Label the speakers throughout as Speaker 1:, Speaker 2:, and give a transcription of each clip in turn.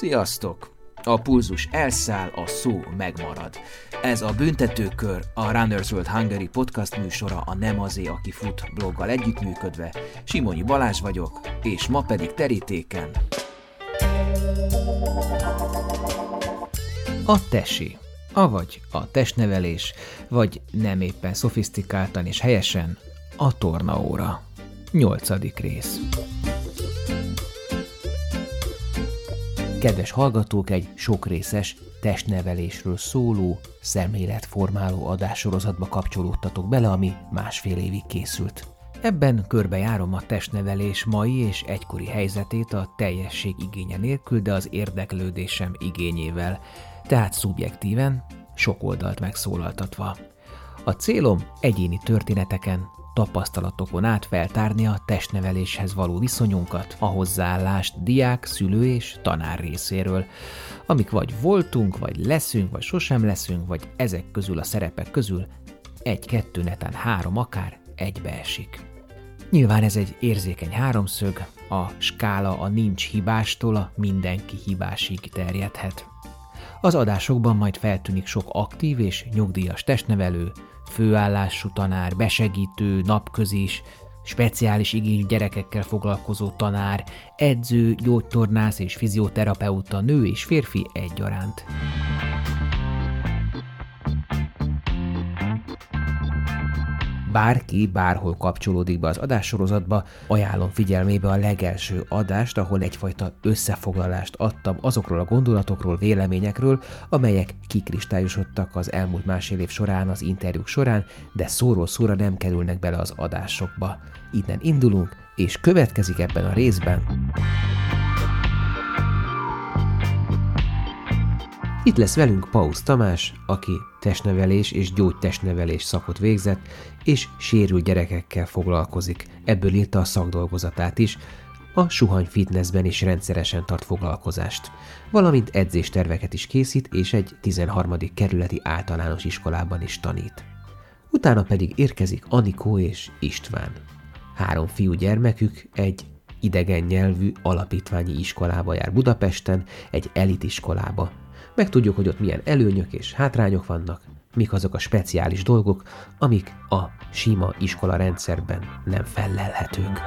Speaker 1: Sziasztok! A pulzus elszáll, a szó megmarad. Ez a Büntetőkör, a Runners World Hungary podcast műsora a Nem azé, aki fut bloggal együttműködve. Simonyi Balázs vagyok, és ma pedig terítéken. A tesi, avagy a testnevelés, vagy nem éppen szofisztikáltan és helyesen a tornaóra. Nyolcadik rész. Kedves hallgatók, egy sokrészes testnevelésről szóló, szemléletformáló adássorozatba kapcsolódtatok bele, ami másfél évig készült. Ebben körbejárom a testnevelés mai és egykori helyzetét a teljesség igénye nélkül, de az érdeklődésem igényével, tehát szubjektíven, sok oldalt megszólaltatva. A célom egyéni történeteken, tapasztalatokon át feltárni a testneveléshez való viszonyunkat, a hozzáállást diák, szülő és tanár részéről, amik vagy voltunk, vagy leszünk, vagy sosem leszünk, vagy ezek közül a szerepek közül egy-kettő netán három akár egybeesik. Nyilván ez egy érzékeny háromszög, a skála a nincs hibástól a mindenki hibásig terjedhet. Az adásokban majd feltűnik sok aktív és nyugdíjas testnevelő, főállású tanár, besegítő, napközis, speciális igényű gyerekekkel foglalkozó tanár, edző, gyógytornász és fizioterapeuta, nő és férfi egyaránt. Bárki bárhol kapcsolódik be az adássorozatba, ajánlom figyelmébe a legelső adást, ahol egyfajta összefoglalást adtam azokról a gondolatokról, véleményekről, amelyek kikristályosodtak az elmúlt másfél év során, az interjúk során, de szóról szóra nem kerülnek bele az adásokba. Innen indulunk, és következik ebben a részben. Itt lesz velünk Paus Tamás, aki testnevelés és gyógytestnevelés szakot végzett, és sérült gyerekekkel foglalkozik. Ebből írta a szakdolgozatát is, a Suhany Fitnessben is rendszeresen tart foglalkozást, valamint edzésterveket is készít, és egy 13. kerületi általános iskolában is tanít. Utána pedig érkezik Anikó és István. Három fiú gyermekük egy idegen nyelvű alapítványi iskolába jár Budapesten, egy elitiskolába, Megtudjuk, hogy ott milyen előnyök és hátrányok vannak, mik azok a speciális dolgok, amik a sima iskola rendszerben nem fellelhetők.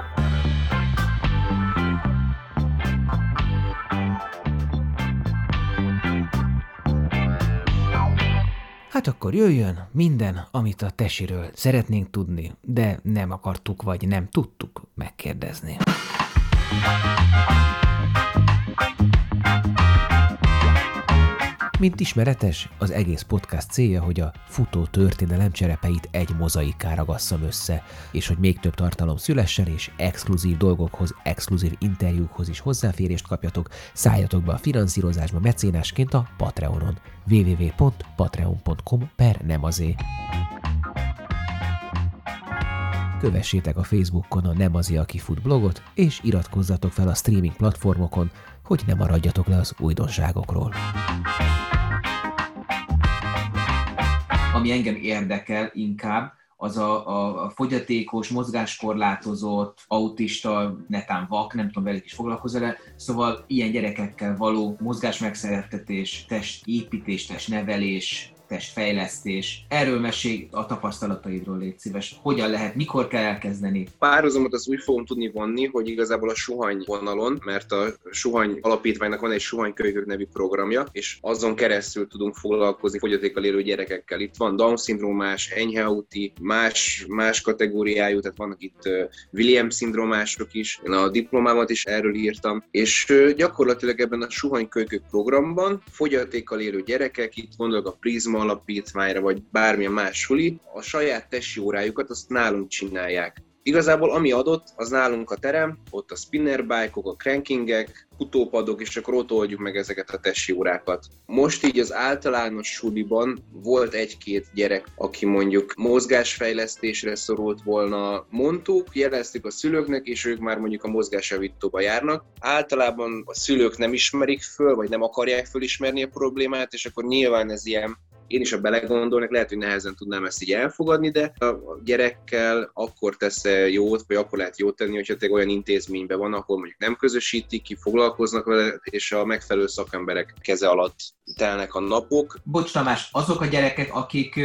Speaker 1: Hát akkor jöjjön minden, amit a tesiről szeretnénk tudni, de nem akartuk vagy nem tudtuk megkérdezni. Mint ismeretes, az egész podcast célja, hogy a futó történelem cserepeit egy mozaikára gasszam össze, és hogy még több tartalom szülessen, és exkluzív dolgokhoz, exkluzív interjúkhoz is hozzáférést kapjatok, szálljatok be a finanszírozásba mecénásként a Patreonon. www.patreon.com per nem. Kövessétek a Facebookon a Nem azé, aki fut blogot, és iratkozzatok fel a streaming platformokon, hogy ne maradjatok le az újdonságokról.
Speaker 2: Ami engem érdekel inkább, az a, a, a fogyatékos, mozgáskorlátozott, autista, netán vak, nem tudom, velük is foglalkozol -e. Szóval ilyen gyerekekkel való mozgásmegszerettetés, testépítés, testnevelés, testfejlesztés. Erről mesélj a tapasztalataidról, légy szíves. Hogyan lehet, mikor kell elkezdeni?
Speaker 3: Párhuzamot az úgy fogom tudni vonni, hogy igazából a suhany vonalon, mert a suhany alapítványnak van egy suhanykölykök nevű programja, és azon keresztül tudunk foglalkozni fogyatékkal élő gyerekekkel. Itt van Down-szindrómás, enyhe auti, más, más kategóriájú, tehát vannak itt Williams-szindrómások is. Én a diplomámat is erről írtam, és gyakorlatilag ebben a suhanykölykök programban fogyatékkal élő gyerekek, itt gondolok a Prisma alapítványra, vagy bármilyen más suli, a saját testi órájukat azt nálunk csinálják. Igazából ami adott, az nálunk a terem, ott a spinnerbike-ok, a crankingek, futópadok, és akkor ott oldjuk meg ezeket a testi órákat. Most így az általános suliban volt egy-két gyerek, aki mondjuk mozgásfejlesztésre szorult volna, mondtuk, jeleztük a szülőknek, és ők már mondjuk a mozgásjavítóba járnak. Általában a szülők nem ismerik föl, vagy nem akarják fölismerni a problémát, és akkor nyilván ez ilyen én is, ha belegondolnak, lehet, hogy nehezen tudnám ezt így elfogadni, de a gyerekkel akkor tesz jót, vagy akkor lehet jót tenni, hogyha te olyan intézményben van, ahol mondjuk nem közösítik ki, foglalkoznak vele, és a megfelelő szakemberek keze alatt telnek a napok.
Speaker 2: Bocs Tamás, azok a gyerekek, akik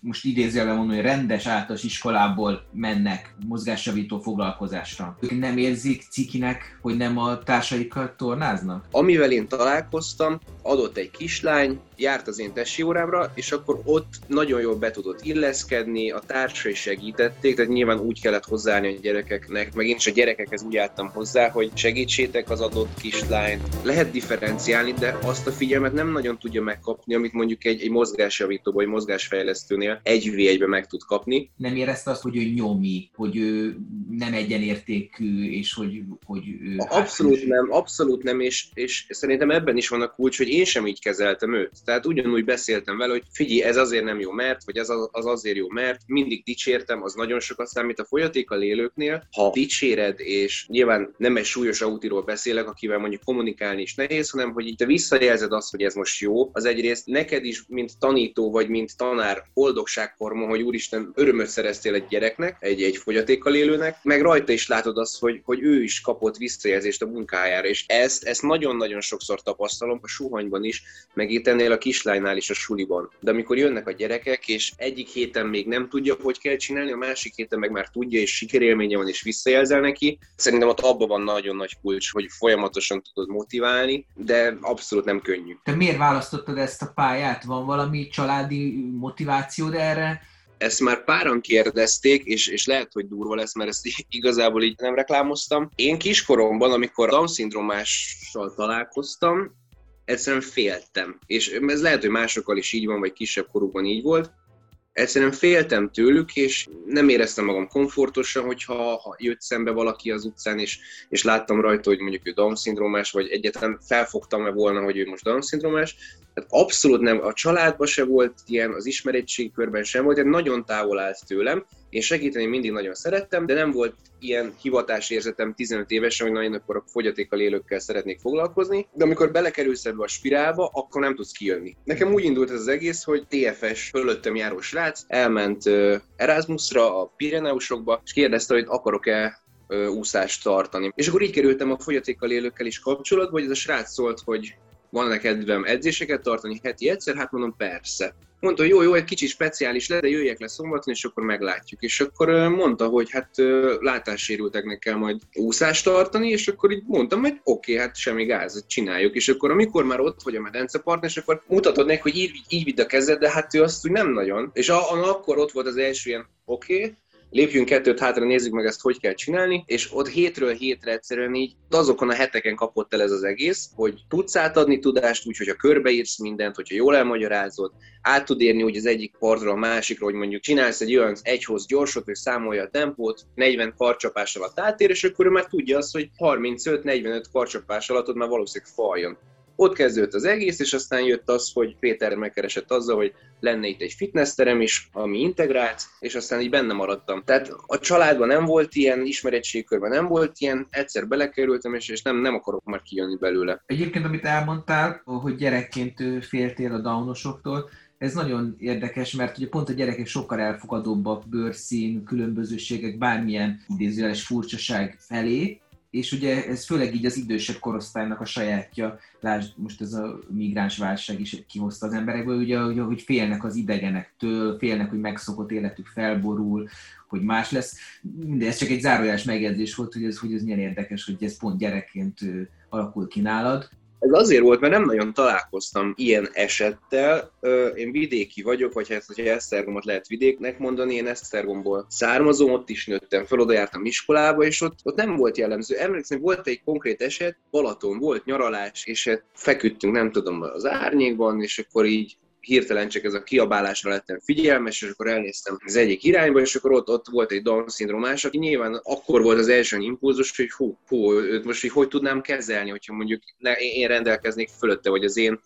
Speaker 2: most idézőjelben mondom, hogy rendes általános iskolából mennek mozgásjavító foglalkozásra. Ők nem érzik cikinek, hogy nem a társaikkal tornáznak?
Speaker 3: Amivel én találkoztam, adott egy kislány, járt az én tesi órámra, és akkor ott nagyon jól be tudott illeszkedni, a társai segítették, tehát nyilván úgy kellett hozzáállni a gyerekeknek, meg én is a gyerekekhez úgy álltam hozzá, hogy segítsétek az adott kislányt. Lehet differenciálni, de azt a figyelmet nem nagyon tudja megkapni, amit mondjuk egy, egy mozgásjavító vagy mozgásfejlesztőnél egy v egybe meg tud kapni.
Speaker 2: Nem érezte azt, hogy ő nyomi, hogy ő nem egyenértékű, és hogy, hogy ő...
Speaker 3: Abszolút nem, abszolút nem, és, és szerintem ebben is van a kulcs, hogy én sem így kezeltem őt. Tehát ugyanúgy beszéltem vele, hogy figyelj, ez azért nem jó, mert, vagy ez az, azért jó, mert mindig dicsértem, az nagyon sokat számít a folyatékkal élőknél. Ha dicséred, és nyilván nem egy súlyos autiról beszélek, akivel mondjuk kommunikálni is nehéz, hanem hogy te visszajelzed azt, hogy ez most jó, az egyrészt neked is, mint tanító, vagy mint tanár boldogságforma, hogy úristen, örömöt szereztél egy gyereknek, egy, egy fogyatékkal élőnek, meg rajta is látod azt, hogy, hogy ő is kapott visszajelzést a munkájára, és ezt, ezt nagyon-nagyon sokszor tapasztalom a suhanyban is, meg itt ennél a kislánynál is a suliban. De amikor jönnek a gyerekek, és egyik héten még nem tudja, hogy kell csinálni, a másik héten meg már tudja, és sikerélménye van, és visszajelzel neki, szerintem ott abban van nagyon nagy kulcs, hogy folyamatosan tudod motiválni, de abszolút nem könnyű.
Speaker 2: Te miért választottad ezt a pályát? Van valami családi motivációd erre?
Speaker 3: ezt már páran kérdezték, és, és lehet, hogy durva lesz, mert ezt igazából így nem reklámoztam. Én kiskoromban, amikor Down-szindrómással találkoztam, egyszerűen féltem. És ez lehet, hogy másokkal is így van, vagy kisebb korukban így volt. Egyszerűen féltem tőlük, és nem éreztem magam komfortosan, hogyha ha jött szembe valaki az utcán, és, és láttam rajta, hogy mondjuk ő Down-szindrómás, vagy egyetlen felfogtam-e volna, hogy ő most Down-szindrómás, tehát abszolút nem, a családban se volt ilyen, az ismeretségkörben sem volt, tehát nagyon távol állt tőlem. Én segíteni mindig nagyon szerettem, de nem volt ilyen hivatásérzetem 15 évesen, hogy nagyon akkor a fogyatékkal élőkkel szeretnék foglalkozni, de amikor belekerülsz ebbe a spirálba, akkor nem tudsz kijönni. Nekem úgy indult ez az egész, hogy TFS fölöttem járó srác elment Erasmusra a Pireneusokba, és kérdezte, hogy akarok-e úszást tartani. És akkor így kerültem a fogyatékkal élőkkel is kapcsolatba, hogy ez a srác szólt, hogy van-e kedvem edzéseket tartani heti egyszer? Hát mondom, persze. Mondta, hogy jó, jó, egy kicsi speciális le, de jöjjek le szombaton, és akkor meglátjuk. És akkor mondta, hogy hát látássérülteknek kell majd úszást tartani, és akkor így mondtam, hogy oké, okay, hát semmi gáz, csináljuk. És akkor amikor már ott vagy a medencepartner, és akkor mutatod neki, hogy így, így vidd a kezed, de hát ő azt úgy nem nagyon. És a, a, akkor ott volt az első ilyen, oké, okay, lépjünk kettőt hátra, nézzük meg ezt, hogy kell csinálni, és ott hétről hétre egyszerűen így azokon a heteken kapott el ez az egész, hogy tudsz átadni tudást, úgy, hogyha körbeírsz mindent, hogyha jól elmagyarázod, át tud érni úgy az egyik partról a másikra, hogy mondjuk csinálsz egy olyan egyhoz gyorsot, hogy számolja a tempót, 40 karcsapás alatt átér, és akkor ő már tudja azt, hogy 35-45 karcsapás alatt ott már valószínűleg faljon. Ott kezdődött az egész, és aztán jött az, hogy Péter megkeresett azzal, hogy lenne itt egy fitnessterem is, ami integrált, és aztán így benne maradtam. Tehát a családban nem volt ilyen, ismeretségkörben nem volt ilyen, egyszer belekerültem, és, és nem, nem akarok már kijönni belőle.
Speaker 2: Egyébként, amit elmondtál, hogy gyerekként féltél a downosoktól, ez nagyon érdekes, mert ugye pont a gyerekek sokkal elfogadóbbak bőrszín, különbözőségek, bármilyen idézőjeles furcsaság felé, és ugye ez főleg így az idősebb korosztálynak a sajátja, lásd, most ez a migráns válság is kihozta az emberekből, ugye, hogy félnek az idegenektől, félnek, hogy megszokott életük felborul, hogy más lesz. De ez csak egy zárójeles megjegyzés volt, hogy ez, hogy ez milyen érdekes, hogy ez pont gyerekként alakul ki nálad.
Speaker 3: Ez azért volt, mert nem nagyon találkoztam ilyen esettel. Én vidéki vagyok, vagy hát, hogyha Esztergomot lehet vidéknek mondani, én Esztergomból származom, ott is nőttem fel, oda jártam iskolába, és ott, ott nem volt jellemző. Emlékszem, volt egy konkrét eset, Balaton volt nyaralás, és hát feküdtünk, nem tudom, az árnyékban, és akkor így hirtelen csak ez a kiabálásra lettem figyelmes, és akkor elnéztem az egyik irányba, és akkor ott, ott volt egy Down-szindrómás, aki nyilván akkor volt az első impulzus, hogy hú, hú, őt most így hogy tudnám kezelni, hogyha mondjuk ne, én rendelkeznék fölötte, vagy az én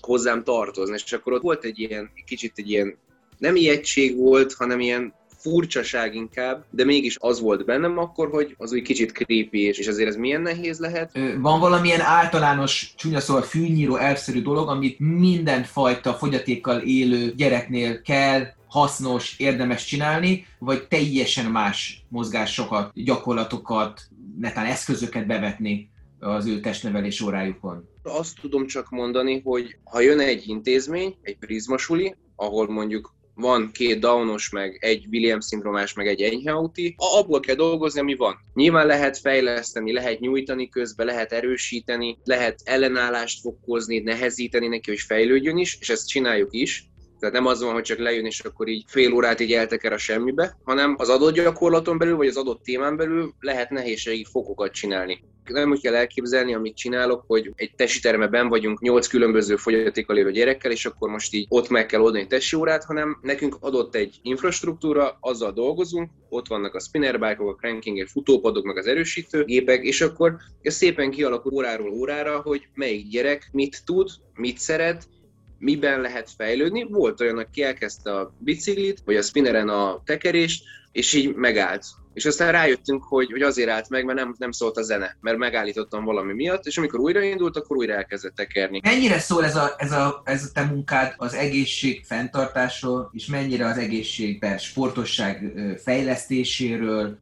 Speaker 3: hozzám tartozna, és akkor ott volt egy ilyen, kicsit egy ilyen, nem ijegység volt, hanem ilyen furcsaság inkább, de mégis az volt bennem akkor, hogy az úgy kicsit creepy, és, és azért ez milyen nehéz lehet.
Speaker 2: Van valamilyen általános, csúnya szóval fűnyíró, elszerű dolog, amit mindenfajta fogyatékkal élő gyereknél kell, hasznos, érdemes csinálni, vagy teljesen más mozgásokat, gyakorlatokat, netán eszközöket bevetni az ő testnevelés órájukon?
Speaker 3: Azt tudom csak mondani, hogy ha jön egy intézmény, egy prizmasuli, ahol mondjuk van két Downos, meg egy Williams szindromás, meg egy enyhe auti, abból kell dolgozni, ami van. Nyilván lehet fejleszteni, lehet nyújtani közben, lehet erősíteni, lehet ellenállást fokozni, nehezíteni neki, hogy fejlődjön is, és ezt csináljuk is. Tehát nem az van, hogy csak lejön, és akkor így fél órát így elteker a semmibe, hanem az adott gyakorlaton belül, vagy az adott témán belül lehet nehézségi fokokat csinálni. Nem úgy kell elképzelni, amit csinálok, hogy egy tesi termeben vagyunk nyolc különböző fogyatékkal élő gyerekkel, és akkor most így ott meg kell oldani tesi órát, hanem nekünk adott egy infrastruktúra, azzal dolgozunk, ott vannak a spinnerbike-ok, a cranking futópadok, meg az erősítő gépek, és akkor ez szépen kialakul óráról órára, hogy melyik gyerek mit tud, mit szeret, miben lehet fejlődni. Volt olyan, aki elkezdte a biciklit, vagy a spinneren a tekerést, és így megállt. És aztán rájöttünk, hogy, hogy azért állt meg, mert nem, nem szólt a zene, mert megállítottam valami miatt, és amikor újraindult, akkor újra elkezdett tekerni.
Speaker 2: Mennyire szól ez a, ez, a, ez a te munkád az egészség fenntartásról, és mennyire az egészségben sportosság fejlesztéséről,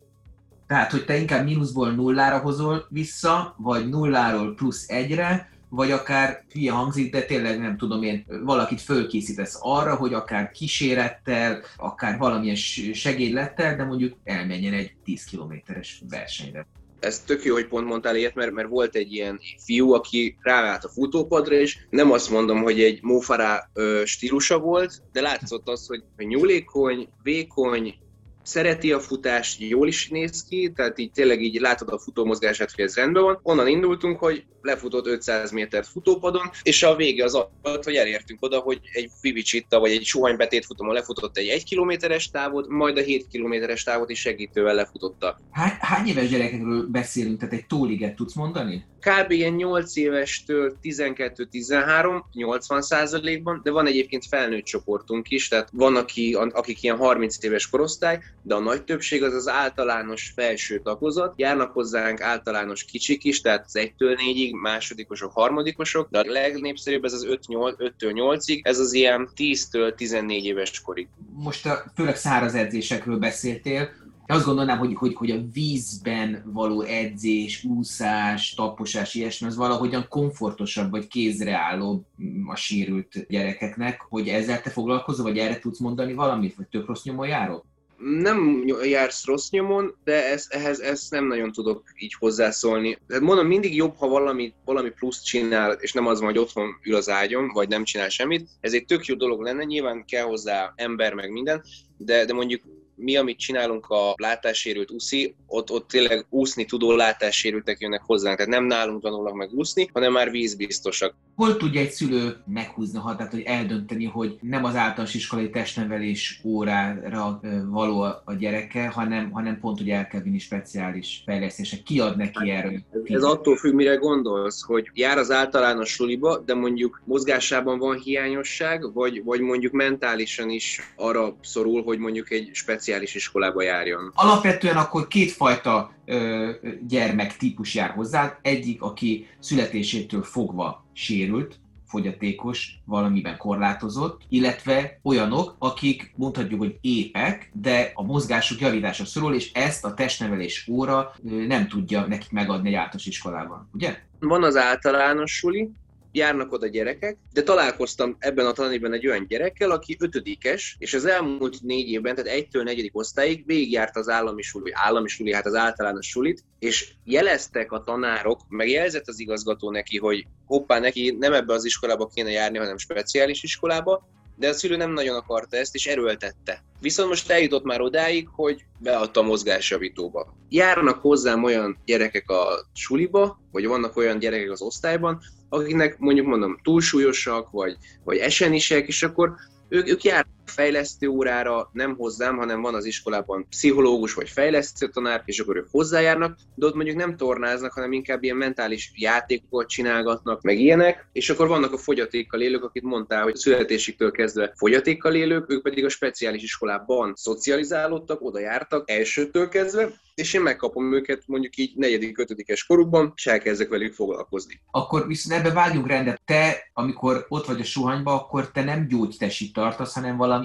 Speaker 2: tehát, hogy te inkább mínuszból nullára hozol vissza, vagy nulláról plusz egyre, vagy akár hülye hangzik, de tényleg nem tudom én, valakit fölkészítesz arra, hogy akár kísérettel, akár valamilyen segédlettel, de mondjuk elmenjen egy 10 kilométeres versenyre
Speaker 3: ez tök jó, hogy pont mondtál ilyet, mert, mert volt egy ilyen fiú, aki ráállt a futópadra, és nem azt mondom, hogy egy mófará stílusa volt, de látszott az, hogy, nyúlékony, vékony, szereti a futást, jól is néz ki, tehát így tényleg így látod a futómozgását, hogy ez rendben van. Onnan indultunk, hogy lefutott 500 métert futópadon, és a vége az az, hogy elértünk oda, hogy egy Vivicsitta vagy egy suhanybetét futamon lefutott egy 1 kilométeres távot, majd a 7 kilométeres távot is segítővel lefutotta.
Speaker 2: Hány, hány éves gyerekekről beszélünk, tehát egy tóliget tudsz mondani?
Speaker 3: Kb. ilyen 8 évestől 12-13, 80 százalékban, de van egyébként felnőtt csoportunk is, tehát van, aki, akik ilyen 30 éves korosztály, de a nagy többség az az általános felső takozat. Járnak hozzánk általános kicsik is, tehát az 1-től 4-ig, másodikosok, harmadikosok, de a legnépszerűbb ez az 5-től 8-ig, ez az ilyen 10-től 14 éves korig.
Speaker 2: Most a, főleg száraz edzésekről beszéltél, azt gondolnám, hogy, hogy, hogy a vízben való edzés, úszás, taposás, ilyesmi, az valahogyan komfortosabb vagy kézreállóbb a sérült gyerekeknek, hogy ezzel te foglalkozol, vagy erre tudsz mondani valamit, vagy tök rossz nyomon járok?
Speaker 3: Nem jársz rossz nyomon, de ez, ehhez ezt nem nagyon tudok így hozzászólni. Tehát mondom, mindig jobb, ha valami, valami plusz csinál, és nem az van, hogy otthon ül az ágyon, vagy nem csinál semmit. Ez egy tök jó dolog lenne, nyilván kell hozzá ember, meg minden, de, de mondjuk mi, amit csinálunk a látássérült úszi, ott, ott tényleg úszni tudó látássérültek jönnek hozzánk. Tehát nem nálunk tanulnak meg úszni, hanem már vízbiztosak.
Speaker 2: Hol tudja egy szülő meghúzni a határt, hogy eldönteni, hogy nem az általános iskolai testnevelés órára való a gyereke, hanem, hanem pont, hogy el kell vinni speciális fejlesztésre. Ki ad neki erről?
Speaker 3: Ez, ez attól függ, mire gondolsz, hogy jár az általános suliba, de mondjuk mozgásában van hiányosság, vagy, vagy mondjuk mentálisan is arra szorul, hogy mondjuk egy speciális speciális iskolába járjon?
Speaker 2: Alapvetően akkor kétfajta ö, gyermek típus jár hozzá. Egyik, aki születésétől fogva sérült, fogyatékos, valamiben korlátozott, illetve olyanok, akik mondhatjuk, hogy épek, de a mozgásuk javítása szorul, és ezt a testnevelés óra nem tudja nekik megadni egy általános iskolában, ugye?
Speaker 3: Van az általános suli, járnak oda gyerekek, de találkoztam ebben a tanében egy olyan gyerekkel, aki ötödikes, és az elmúlt négy évben, tehát egytől negyedik osztályig végigjárt az állami suli, állami suli, hát az általános sulit, és jeleztek a tanárok, meg jelzett az igazgató neki, hogy hoppá, neki nem ebbe az iskolába kéne járni, hanem speciális iskolába, de a szülő nem nagyon akarta ezt, és erőltette. Viszont most eljutott már odáig, hogy beadta a mozgásjavítóba. Járnak hozzám olyan gyerekek a suliba, vagy vannak olyan gyerekek az osztályban, akiknek mondjuk mondom túlsúlyosak, vagy, vagy esenisek, és akkor ők, ők járnak fejlesztő órára nem hozzám, hanem van az iskolában pszichológus vagy fejlesztő tanár, és akkor ők hozzájárnak, de ott mondjuk nem tornáznak, hanem inkább ilyen mentális játékokat csinálgatnak, meg ilyenek, és akkor vannak a fogyatékkal élők, akit mondtál, hogy születésüktől kezdve fogyatékkal élők, ők pedig a speciális iskolában szocializálódtak, oda jártak elsőtől kezdve, és én megkapom őket mondjuk így negyedik, ötödikes korukban, és elkezdek velük foglalkozni.
Speaker 2: Akkor viszont ebbe vágjunk rendet. Te, amikor ott vagy a suhanyba, akkor te nem gyógytesit tartasz, hanem valami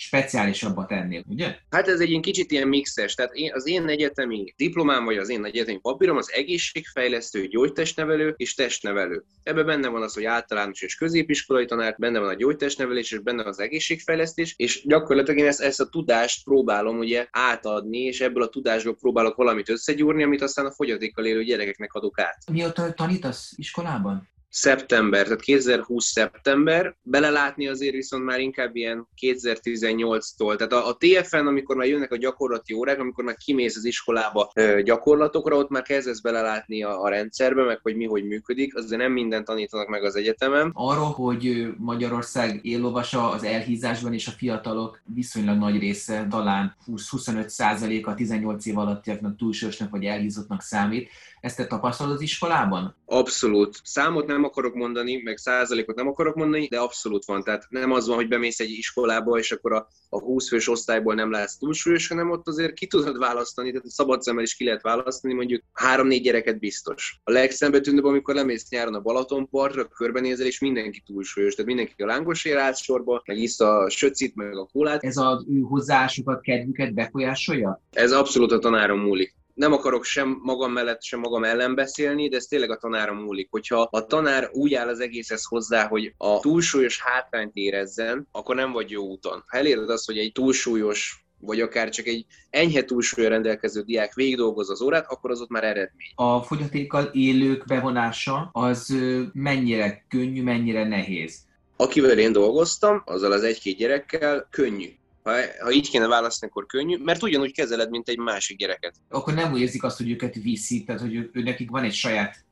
Speaker 2: speciálisabbat ennél, ugye?
Speaker 3: Hát ez egy ilyen kicsit ilyen mixes, tehát én, az én egyetemi diplomám, vagy az én egyetemi papírom az egészségfejlesztő, gyógytestnevelő és testnevelő. Ebben benne van az, hogy általános és középiskolai tanár, benne van a gyógytestnevelés, és benne van az egészségfejlesztés, és gyakorlatilag én ezt, ezt a tudást próbálom ugye átadni, és ebből a tudásból próbálok valamit összegyúrni, amit aztán a fogyatékkal élő gyerekeknek adok át.
Speaker 2: Mióta tanítasz iskolában?
Speaker 3: Szeptember, tehát 2020 szeptember, belelátni azért viszont már inkább ilyen 2018-tól. Tehát a, a TFN, amikor már jönnek a gyakorlati órák, amikor már kimész az iskolába ö, gyakorlatokra, ott már kezdesz belelátni a, a rendszerbe, meg hogy mi hogy működik, azért nem mindent tanítanak meg az egyetemen.
Speaker 2: Arról, hogy Magyarország éllovasa az elhízásban és a fiatalok viszonylag nagy része, talán 20-25 százaléka 18 év alattiaknak túlsősnek vagy elhízottnak számít, ezt te tapasztalod az iskolában?
Speaker 3: Abszolút. Számot nem akarok mondani, meg százalékot nem akarok mondani, de abszolút van. Tehát nem az van, hogy bemész egy iskolába, és akkor a, a 20 fős osztályból nem lesz túlsúlyos, hanem ott azért ki tudod választani, tehát a szabad szemmel is ki lehet választani, mondjuk három-négy gyereket biztos. A legszembetűnőbb, amikor lemész nyáron a Balatonpartra, körbenézel, és mindenki túlsúlyos. Tehát mindenki a lángosért állt sorba, meg iszta a söcit, meg a kólát.
Speaker 2: Ez az ő hozzáállásukat, kedvüket befolyásolja?
Speaker 3: Ez abszolút a tanárom múlik nem akarok sem magam mellett, sem magam ellen beszélni, de ez tényleg a tanára múlik. Hogyha a tanár úgy áll az egészhez hozzá, hogy a túlsúlyos hátrányt érezzen, akkor nem vagy jó úton. Ha eléred azt, hogy egy túlsúlyos vagy akár csak egy enyhe túlsúlya rendelkező diák végigdolgoz az órát, akkor az ott már eredmény.
Speaker 2: A fogyatékkal élők bevonása az mennyire könnyű, mennyire nehéz?
Speaker 3: Akivel én dolgoztam, azzal az egy-két gyerekkel könnyű ha, ha így kéne választani, akkor könnyű, mert ugyanúgy kezeled, mint egy másik gyereket.
Speaker 2: Akkor nem úgy érzik azt, hogy őket viszi, tehát hogy ő, ő nekik van egy saját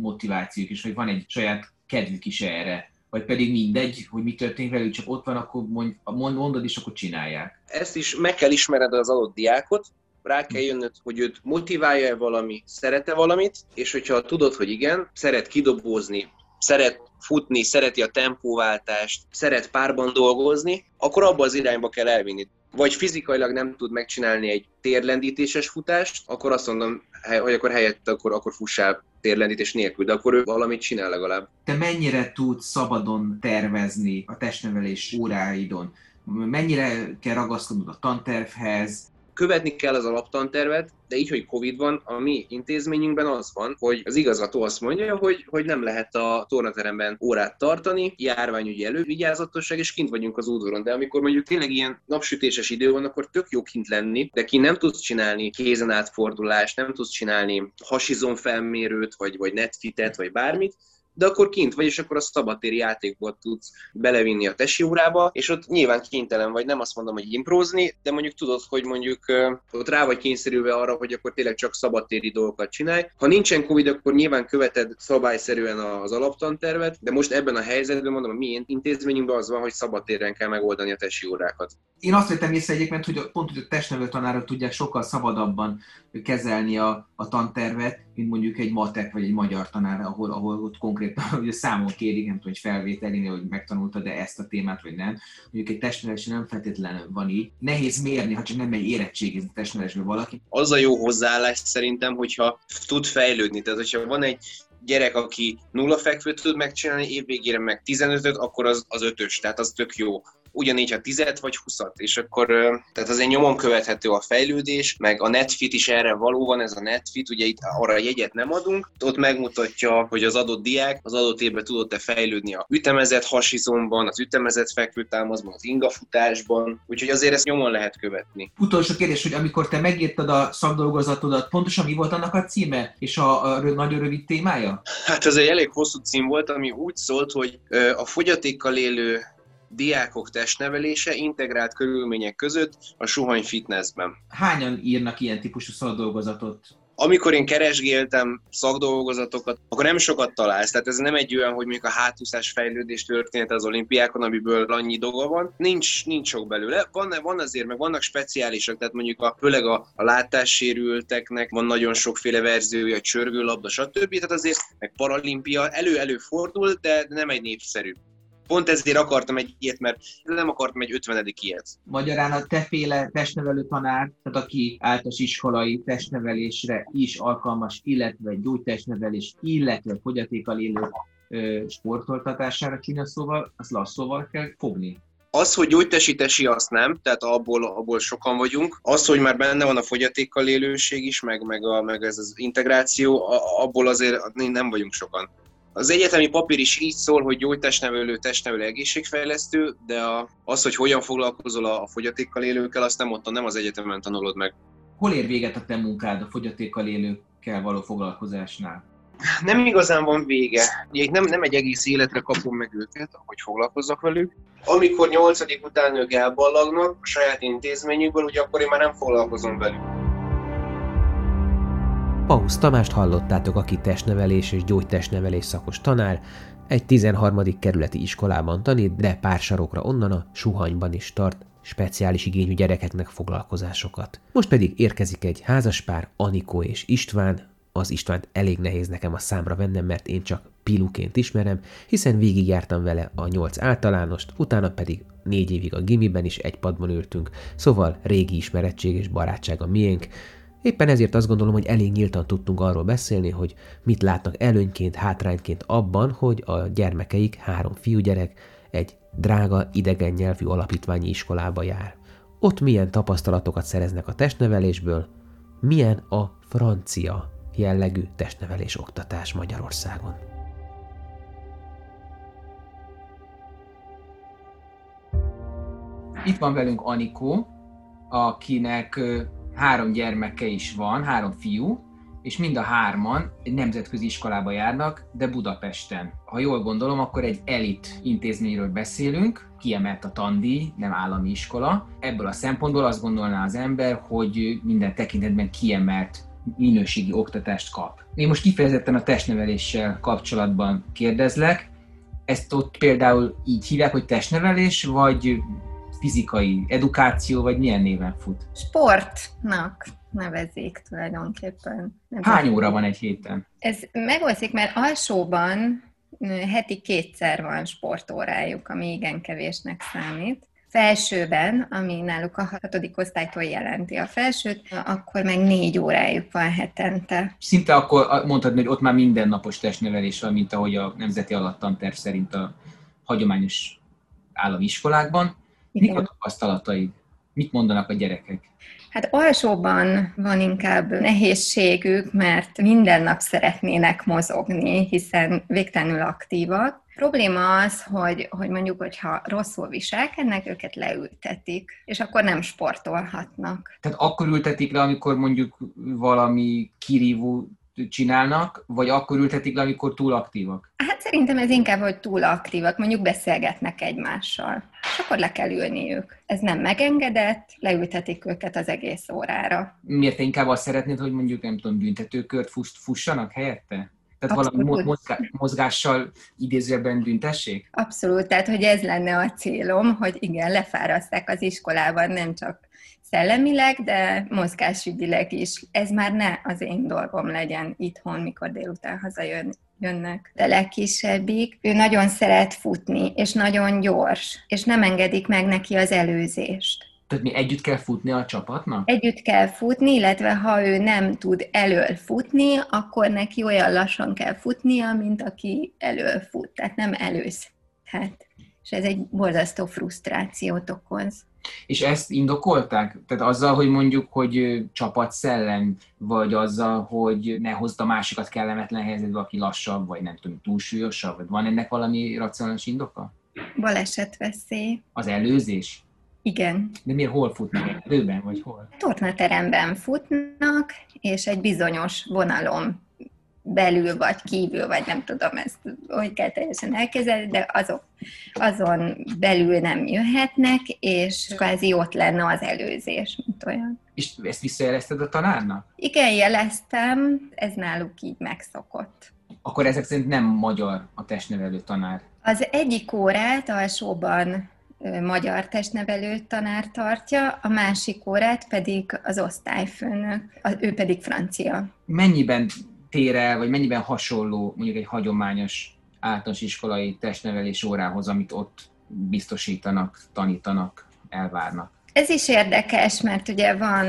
Speaker 2: motivációk is, vagy van egy saját kedvük is erre, vagy pedig mindegy, hogy mi történik velük, csak ott van, akkor mond, mondod, és akkor csinálják.
Speaker 3: Ezt is meg kell ismered az adott diákot, rá kell jönnöd, hogy őt motiválja-e valami, szerete valamit, és hogyha tudod, hogy igen, szeret kidobózni, szeret futni, szereti a tempóváltást, szeret párban dolgozni, akkor abba az irányba kell elvinni. Vagy fizikailag nem tud megcsinálni egy térlendítéses futást, akkor azt mondom, hogy akkor helyette akkor, akkor fussál térlendítés nélkül, de akkor ő valamit csinál legalább.
Speaker 2: Te mennyire tudsz szabadon tervezni a testnevelés óráidon? Mennyire kell ragaszkodnod a tantervhez?
Speaker 3: Követni kell az alaptantervet, de így, hogy Covid van, a mi intézményünkben az van, hogy az igazgató azt mondja, hogy, hogy nem lehet a tornateremben órát tartani, járványügyi elővigyázatosság, és kint vagyunk az udvaron. De amikor mondjuk tényleg ilyen napsütéses idő van, akkor tök jó kint lenni, de ki nem tudsz csinálni kézen átfordulást, nem tudsz csinálni hasizon felmérőt, vagy, vagy netfitet, vagy bármit, de akkor kint vagy, és akkor a szabadtéri játékból tudsz belevinni a tesi órába, és ott nyilván kénytelen vagy, nem azt mondom, hogy improzni, de mondjuk tudod, hogy mondjuk ott rá vagy kényszerülve arra, hogy akkor tényleg csak szabadtéri dolgokat csinálj. Ha nincsen Covid, akkor nyilván követed szabályszerűen az alaptantervet, de most ebben a helyzetben mondom, a mi intézményünkben az van, hogy szabadtéren kell megoldani a tesi órákat.
Speaker 2: Én azt vettem észre egyébként, hogy pont hogy a testnevelő tanárok tudják sokkal szabadabban kezelni a, a tantervet, mint mondjuk egy matek vagy egy magyar tanár, ahol, ahol ott konkrétan hogy számon kérik, nem tudom, hogy felvételni, hogy megtanulta, de ezt a témát, vagy nem. Mondjuk egy testnevelés nem feltétlenül van így. Nehéz mérni, ha csak nem megy érettségizni testnevelésbe valaki.
Speaker 3: Az a jó hozzáállás szerintem, hogyha tud fejlődni. Tehát, hogyha van egy gyerek, aki nulla fekvőt tud megcsinálni, évvégére meg 15-öt, akkor az, az ötös, tehát az tök jó ugyanígy ha 10 vagy 20 és akkor tehát azért nyomon követhető a fejlődés, meg a netfit is erre való van, ez a netfit, ugye itt arra jegyet nem adunk, ott megmutatja, hogy az adott diák az adott évben tudott-e fejlődni a ütemezett hasizomban, az ütemezett fekvőtámaszban, az ingafutásban, úgyhogy azért ezt nyomon lehet követni.
Speaker 2: Utolsó kérdés, hogy amikor te megírtad a szakdolgozatodat, pontosan mi volt annak a címe és a, a, a nagyon rövid témája?
Speaker 3: Hát ez egy elég hosszú cím volt, ami úgy szólt, hogy a fogyatékkal élő diákok testnevelése integrált körülmények között a suhany fitnessben.
Speaker 2: Hányan írnak ilyen típusú szakdolgozatot?
Speaker 3: amikor én keresgéltem szakdolgozatokat, akkor nem sokat találsz. Tehát ez nem egy olyan, hogy mondjuk a hátúszás fejlődés történet az olimpiákon, amiből annyi dolga van. Nincs, nincs sok belőle. Van, van azért, meg vannak speciálisak, tehát mondjuk a, főleg a, a látássérülteknek van nagyon sokféle verziója, csörgőlabda, stb. Tehát azért meg paralimpia elő-elő fordul, de nem egy népszerű. Pont ezért akartam egy ilyet, mert nem akartam egy 50. ilyet.
Speaker 2: Magyarán a teféle testnevelő tanár, tehát aki általános iskolai testnevelésre is alkalmas, illetve gyógytestnevelés, illetve fogyatékkal élő sportoltatására csinál szóval, azt lasszóval kell fogni.
Speaker 3: Az, hogy gyógytesítesi, azt nem, tehát abból, abból sokan vagyunk. Az, hogy már benne van a fogyatékkal élőség is, meg, meg, a, meg ez az integráció, abból azért nem vagyunk sokan. Az egyetemi papír is így szól, hogy gyógytestnevelő, testnevelő, egészségfejlesztő, de a, az, hogy hogyan foglalkozol a, a fogyatékkal élőkkel, azt nem ott nem az egyetemen tanulod meg.
Speaker 2: Hol ér véget a te munkád a fogyatékkal élőkkel való foglalkozásnál?
Speaker 3: Nem igazán van vége. Ugye nem, nem egy egész életre kapom meg őket, hogy foglalkozzak velük. Amikor nyolcadik után ők elballagnak a saját intézményükből, ugye akkor én már nem foglalkozom velük.
Speaker 1: Pausz Tamást hallottátok, aki testnevelés és gyógytestnevelés szakos tanár, egy 13. kerületi iskolában tanít, de pár sarokra onnan a Suhanyban is tart speciális igényű gyerekeknek foglalkozásokat. Most pedig érkezik egy házaspár, Anikó és István. Az Istvánt elég nehéz nekem a számra vennem, mert én csak Piluként ismerem, hiszen végigjártam vele a nyolc általánost, utána pedig négy évig a gimiben is egy padban ültünk, szóval régi ismerettség és barátság a miénk, Éppen ezért azt gondolom, hogy elég nyíltan tudtunk arról beszélni, hogy mit látnak előnyként, hátrányként abban, hogy a gyermekeik, három fiúgyerek, egy drága idegen nyelvű alapítványi iskolába jár. Ott milyen tapasztalatokat szereznek a testnevelésből, milyen a francia jellegű testnevelés oktatás Magyarországon.
Speaker 2: Itt van velünk Anikó, akinek három gyermeke is van, három fiú, és mind a hárman egy nemzetközi iskolába járnak, de Budapesten. Ha jól gondolom, akkor egy elit intézményről beszélünk, kiemelt a tandíj, nem állami iskola. Ebből a szempontból azt gondolná az ember, hogy minden tekintetben kiemelt minőségi oktatást kap. Én most kifejezetten a testneveléssel kapcsolatban kérdezlek, ezt ott például így hívják, hogy testnevelés, vagy fizikai edukáció, vagy milyen néven fut?
Speaker 4: Sportnak nevezik tulajdonképpen.
Speaker 2: Nem Hány óra van egy héten?
Speaker 4: Ez megoszlik, mert alsóban heti kétszer van sportórájuk, ami igen kevésnek számít. Felsőben, ami náluk a hatodik osztálytól jelenti a felsőt, akkor meg négy órájuk van hetente.
Speaker 2: Szinte akkor mondhatni, hogy ott már mindennapos testnevelés van, mint ahogy a Nemzeti Alattanterv szerint a hagyományos állami iskolákban. Mik a tapasztalataid? Mit mondanak a gyerekek?
Speaker 4: Hát alsóban van inkább nehézségük, mert minden nap szeretnének mozogni, hiszen végtelenül aktívak. A probléma az, hogy, hogy mondjuk, hogyha rosszul viselkednek, őket leültetik, és akkor nem sportolhatnak.
Speaker 2: Tehát akkor ültetik le, amikor mondjuk valami kirívó csinálnak, vagy akkor ültetik le, amikor túl aktívak?
Speaker 4: Hát szerintem ez inkább, hogy túl aktívak, mondjuk beszélgetnek egymással, és akkor le kell ülniük. Ez nem megengedett, leültetik őket az egész órára.
Speaker 2: Miért te inkább azt szeretnéd, hogy mondjuk, nem tudom, büntetőkört fussanak helyette? Tehát Abszolút. valami mozgá- mozgással idézőben büntessék?
Speaker 4: Abszolút, tehát hogy ez lenne a célom, hogy igen, lefáraszták az iskolában nem csak szellemileg, de mozgásügyileg is. Ez már ne az én dolgom legyen itthon, mikor délután hazajön jönnek. De legkisebbik, ő nagyon szeret futni, és nagyon gyors, és nem engedik meg neki az előzést.
Speaker 2: Tehát mi együtt kell futni a csapatnak?
Speaker 4: Együtt kell futni, illetve ha ő nem tud elől futni, akkor neki olyan lassan kell futnia, mint aki elől fut, tehát nem előzhet. És ez egy borzasztó frusztrációt okoz.
Speaker 2: És ezt indokolták? Tehát azzal, hogy mondjuk, hogy csapatszellem, vagy azzal, hogy ne hozd a másikat kellemetlen helyzetbe, aki lassabb, vagy nem tudom, túlsúlyosabb, vagy van ennek valami racionális indoka?
Speaker 4: Balesetveszély.
Speaker 2: Az előzés?
Speaker 4: Igen.
Speaker 2: De miért hol futnak? Előben, vagy hol?
Speaker 4: Tornateremben futnak, és egy bizonyos vonalon belül vagy kívül, vagy nem tudom ezt, hogy kell teljesen elképzelni, de azok azon belül nem jöhetnek, és kvázi ott lenne az előzés, mint olyan.
Speaker 2: És ezt visszajelezted a tanárnak?
Speaker 4: Igen, jeleztem, ez náluk így megszokott.
Speaker 2: Akkor ezek szerint nem magyar a testnevelő tanár?
Speaker 4: Az egyik órát alsóban magyar testnevelő tanár tartja, a másik órát pedig az osztályfőnök, ő pedig francia.
Speaker 2: Mennyiben tér vagy mennyiben hasonló mondjuk egy hagyományos általános iskolai testnevelés órához, amit ott biztosítanak, tanítanak, elvárnak?
Speaker 4: Ez is érdekes, mert ugye van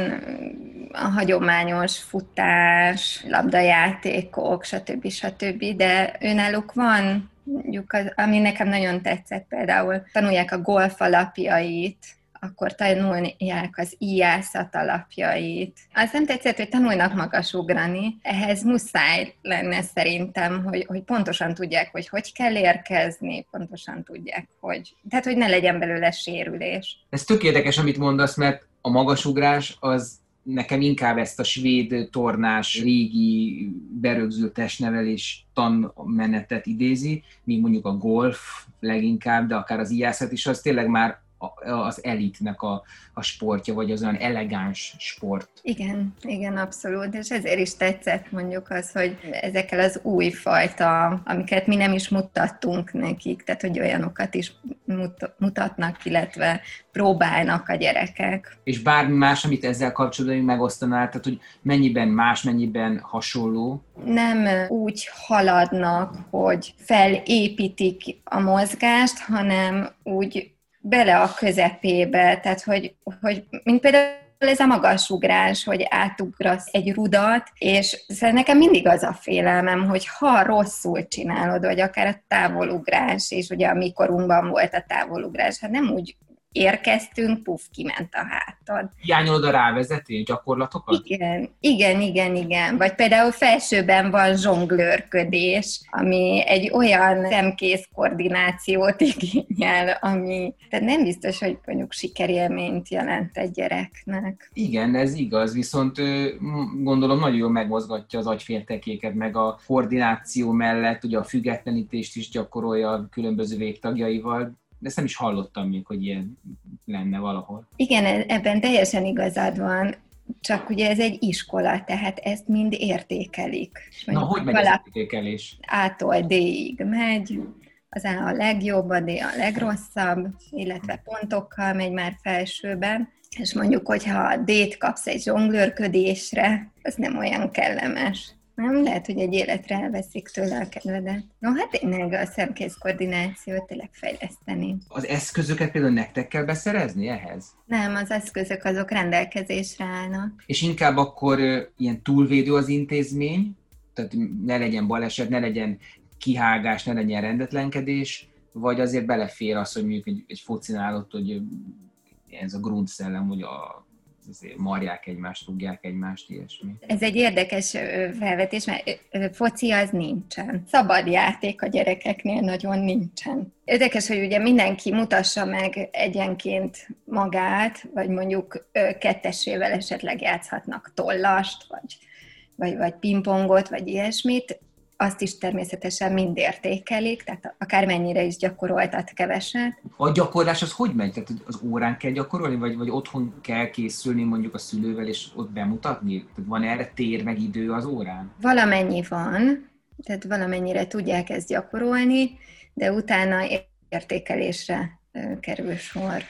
Speaker 4: a hagyományos futás, labdajátékok, stb. stb., de önálluk van mondjuk, az, ami nekem nagyon tetszett például, tanulják a golf alapjait, akkor tanulják az íjászat alapjait. Az nem tetszett, hogy tanulnak magasugrani. Ehhez muszáj lenne szerintem, hogy, hogy pontosan tudják, hogy hogy kell érkezni, pontosan tudják, hogy... Tehát, hogy ne legyen belőle sérülés.
Speaker 2: Ez tök érdekes, amit mondasz, mert a magasugrás az nekem inkább ezt a svéd tornás, régi berögzült testnevelés tanmenetet idézi, míg mondjuk a golf leginkább, de akár az ijászat is, az tényleg már az elitnek a, a sportja, vagy az olyan elegáns sport.
Speaker 4: Igen, igen, abszolút, és ezért is tetszett mondjuk az, hogy ezekkel az új fajta, amiket mi nem is mutattunk nekik, tehát hogy olyanokat is mutatnak, illetve próbálnak a gyerekek.
Speaker 2: És bármi más, amit ezzel kapcsolatban megosztanál, tehát hogy mennyiben más, mennyiben hasonló?
Speaker 4: Nem úgy haladnak, hogy felépítik a mozgást, hanem úgy bele a közepébe, tehát hogy, hogy mint például ez a magasugrás, hogy átugrasz egy rudat, és szóval nekem mindig az a félelmem, hogy ha rosszul csinálod, vagy akár a távolugrás, és ugye a mikorunkban volt a távolugrás, hát nem úgy érkeztünk, puf, kiment a hátad.
Speaker 2: Hiányolod a rávezetés gyakorlatokat?
Speaker 4: Igen, igen, igen, igen. Vagy például felsőben van zsonglőrködés, ami egy olyan szemkész koordinációt igényel, ami tehát nem biztos, hogy mondjuk sikerélményt jelent egy gyereknek.
Speaker 2: Igen, ez igaz, viszont gondolom nagyon jól megmozgatja az agyféltekéket, meg a koordináció mellett ugye a függetlenítést is gyakorolja a különböző végtagjaival, de ezt nem is hallottam még, hogy ilyen lenne valahol.
Speaker 4: Igen, e- ebben teljesen igazad van, csak ugye ez egy iskola, tehát ezt mind értékelik.
Speaker 2: Na, hogy megy az értékelés?
Speaker 4: A-tól D-ig megy, az A a legjobb, a D a legrosszabb, illetve pontokkal megy már felsőben, és mondjuk, hogyha a D-t kapsz egy zsonglőrködésre, az nem olyan kellemes. Nem lehet, hogy egy életre elveszik tőle a kedvedet. No, hát tényleg a szemkész koordinációt tényleg fejleszteni.
Speaker 2: Az eszközöket például nektek kell beszerezni ehhez?
Speaker 4: Nem, az eszközök azok rendelkezésre állnak.
Speaker 2: És inkább akkor ilyen túlvédő az intézmény, tehát ne legyen baleset, ne legyen kihágás, ne legyen rendetlenkedés, vagy azért belefér az, hogy mondjuk egy, egy focinál ott, hogy ez a grundszellem, hogy a marják egymást, rúgják egymást, ilyesmi.
Speaker 4: Ez egy érdekes felvetés, mert foci az nincsen. Szabad játék a gyerekeknél nagyon nincsen. Érdekes, hogy ugye mindenki mutassa meg egyenként magát, vagy mondjuk kettesével esetleg játszhatnak tollast, vagy, vagy, vagy pingpongot, vagy ilyesmit azt is természetesen mind értékelik, tehát akármennyire is gyakoroltat keveset.
Speaker 2: A gyakorlás az hogy megy? Tehát az órán kell gyakorolni, vagy, vagy otthon kell készülni mondjuk a szülővel, és ott bemutatni? Tehát van erre tér meg idő az órán?
Speaker 4: Valamennyi van, tehát valamennyire tudják ezt gyakorolni, de utána értékelésre kerül sor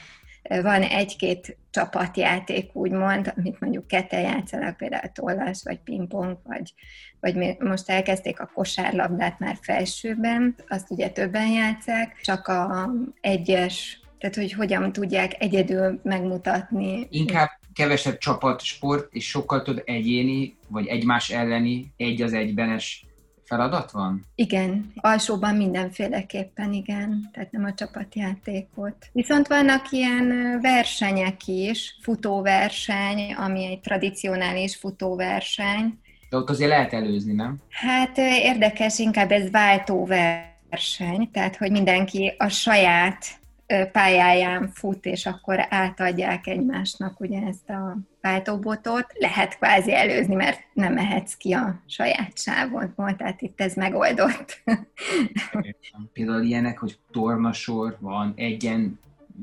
Speaker 4: van egy-két csapatjáték, úgymond, amit mondjuk ketten játszanak, például tollás, vagy pingpong, vagy, vagy most elkezdték a kosárlabdát már felsőben, azt ugye többen játszák, csak a egyes, tehát hogy hogyan tudják egyedül megmutatni.
Speaker 2: Inkább kevesebb csapatsport, és sokkal több egyéni, vagy egymás elleni, egy az egybenes feladat van?
Speaker 4: Igen, alsóban mindenféleképpen igen, tehát nem a csapatjátékot. Viszont vannak ilyen versenyek is, futóverseny, ami egy tradicionális futóverseny.
Speaker 2: De ott azért lehet előzni, nem?
Speaker 4: Hát érdekes, inkább ez váltóverseny, tehát hogy mindenki a saját pályáján fut, és akkor átadják egymásnak ugye ezt a váltóbotot, lehet kvázi előzni, mert nem mehetsz ki a saját sávodból, tehát itt ez megoldott.
Speaker 2: Például ilyenek, hogy tornasor van, egyen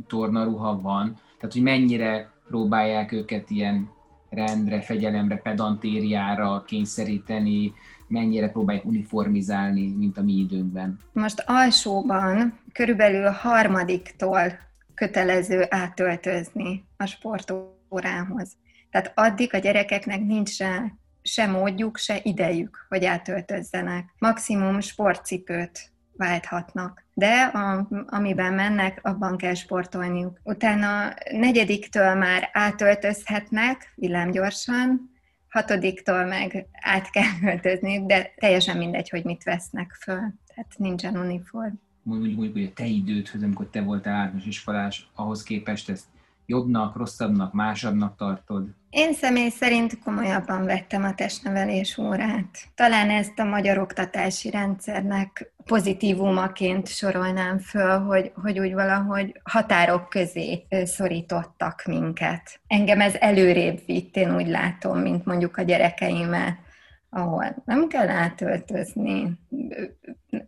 Speaker 2: tornaruha van, tehát hogy mennyire próbálják őket ilyen rendre, fegyelemre, pedantériára kényszeríteni, mennyire próbálják uniformizálni, mint a mi időnkben.
Speaker 4: Most alsóban körülbelül harmadiktól kötelező átöltözni a sportórához. Tehát addig a gyerekeknek nincs se, se módjuk, se idejük, hogy átöltözzenek. Maximum sportcipőt válthatnak. De a, amiben mennek, abban kell sportolniuk. Utána negyediktől már átöltözhetnek villámgyorsan, hatodiktól meg át kell öltözni, de teljesen mindegy, hogy mit vesznek föl. Tehát nincsen uniform.
Speaker 2: Mondjuk, mondjuk, hogy a te idődhöz, amikor te voltál általános iskolás, ahhoz képest ezt jobbnak, rosszabbnak, másabbnak tartod?
Speaker 4: Én személy szerint komolyabban vettem a testnevelés órát. Talán ezt a magyar oktatási rendszernek pozitívumaként sorolnám föl, hogy, hogy úgy valahogy határok közé szorítottak minket. Engem ez előrébb vitt, én úgy látom, mint mondjuk a gyerekeimmel ahol nem kell átöltözni.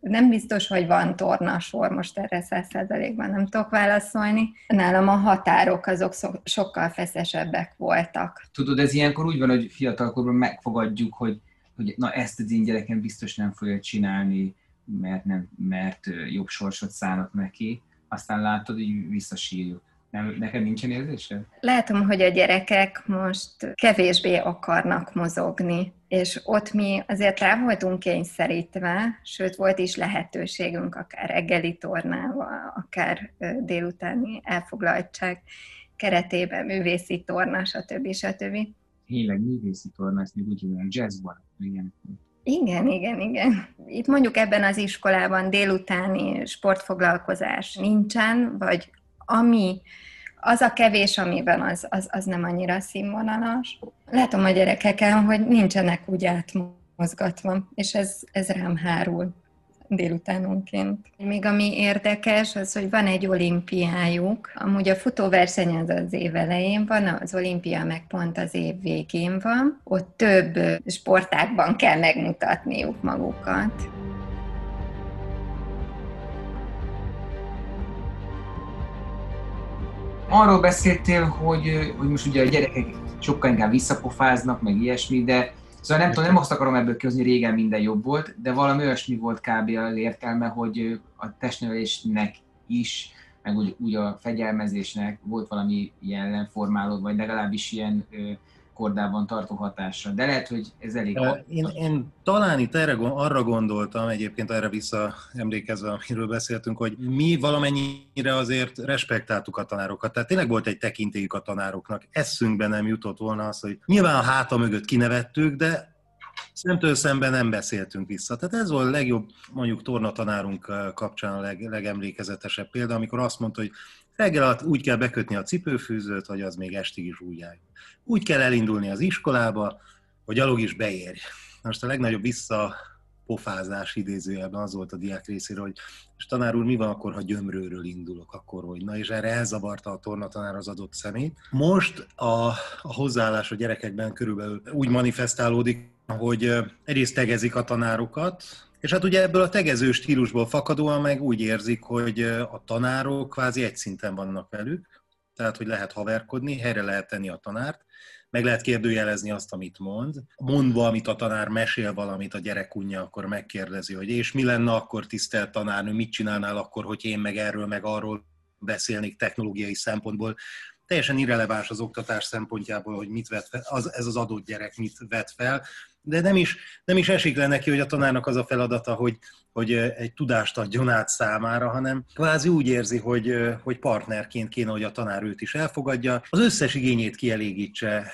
Speaker 4: Nem biztos, hogy van tornasor, most erre száz százalékban nem tudok válaszolni. Nálam a határok azok sokkal feszesebbek voltak.
Speaker 2: Tudod, ez ilyenkor úgy van, hogy fiatalkorban megfogadjuk, hogy, hogy na ezt az én gyerekem biztos nem fogja csinálni, mert, nem, mert jobb sorsot szállnak neki. Aztán látod, hogy visszasírjuk. Nem, neked nincsen érzése?
Speaker 4: Látom, hogy a gyerekek most kevésbé akarnak mozogni, és ott mi azért rá voltunk kényszerítve, sőt volt is lehetőségünk akár reggeli tornával, akár délutáni elfoglaltság keretében, művészi torna, stb. stb.
Speaker 2: Tényleg művészi torna, ezt még úgy hívják, jazzban, igen.
Speaker 4: Igen, igen, igen. Itt mondjuk ebben az iskolában délutáni sportfoglalkozás nincsen, vagy ami az a kevés, amiben az, az, az nem annyira színvonalas. Látom a gyerekeken, hogy nincsenek úgy átmozgatva, és ez, ez rám hárul délutánonként. Még ami érdekes, az, hogy van egy olimpiájuk. Amúgy a futóverseny az az év elején van, az olimpia meg pont az év végén van. Ott több sportákban kell megmutatniuk magukat.
Speaker 2: Arról beszéltél, hogy, hogy most ugye a gyerekek sokkal inkább visszapofáznak, meg ilyesmi, de Szóval nem tudom, nem azt akarom ebből kihozni, régen minden jobb volt, de valami olyasmi volt kb. az értelme, hogy a testnevelésnek is, meg úgy, úgy a fegyelmezésnek volt valami jellemformáló, vagy legalábbis ilyen kordában tartó hatásra. De lehet, hogy ez elég...
Speaker 5: Én, én talán itt erre, arra gondoltam, egyébként erre vissza emlékezve, amiről beszéltünk, hogy mi valamennyire azért respektáltuk a tanárokat. Tehát tényleg volt egy tekintélyük a tanároknak. Eszünkbe nem jutott volna az, hogy nyilván a háta mögött kinevettük, de szemtől szemben nem beszéltünk vissza. Tehát ez volt a legjobb, mondjuk tornatanárunk kapcsán a leg, legemlékezetesebb példa, amikor azt mondta, hogy reggel alatt úgy kell bekötni a cipőfűzőt, hogy az még estig is úgy álljon. Úgy kell elindulni az iskolába, hogy alog is beérj. Most a legnagyobb visszapofázás idézőjelben az volt a diák részéről, hogy és tanár úr, mi van akkor, ha gyömrőről indulok, akkor hogy? Na, és erre elzavarta a tornatanár az adott szemét. Most a, a hozzáállás a gyerekekben körülbelül úgy manifestálódik, hogy egyrészt tegezik a tanárokat, és hát ugye ebből a tegező stílusból fakadóan meg úgy érzik, hogy a tanárok kvázi egy szinten vannak velük, tehát hogy lehet haverkodni, helyre lehet tenni a tanárt, meg lehet kérdőjelezni azt, amit mond. Mondva, amit a tanár mesél valamit, a gyerek unja, akkor megkérdezi, hogy és mi lenne akkor, tisztelt tanárnő, mit csinálnál akkor, hogy én meg erről, meg arról beszélnék technológiai szempontból. Teljesen irreleváns az oktatás szempontjából, hogy mit vet fel, az, ez az adott gyerek mit vet fel, de nem is, nem is esik le neki, hogy a tanárnak az a feladata, hogy, hogy egy tudást adjon át számára, hanem kvázi úgy érzi, hogy, hogy partnerként kéne, hogy a tanár őt is elfogadja, az összes igényét kielégítse.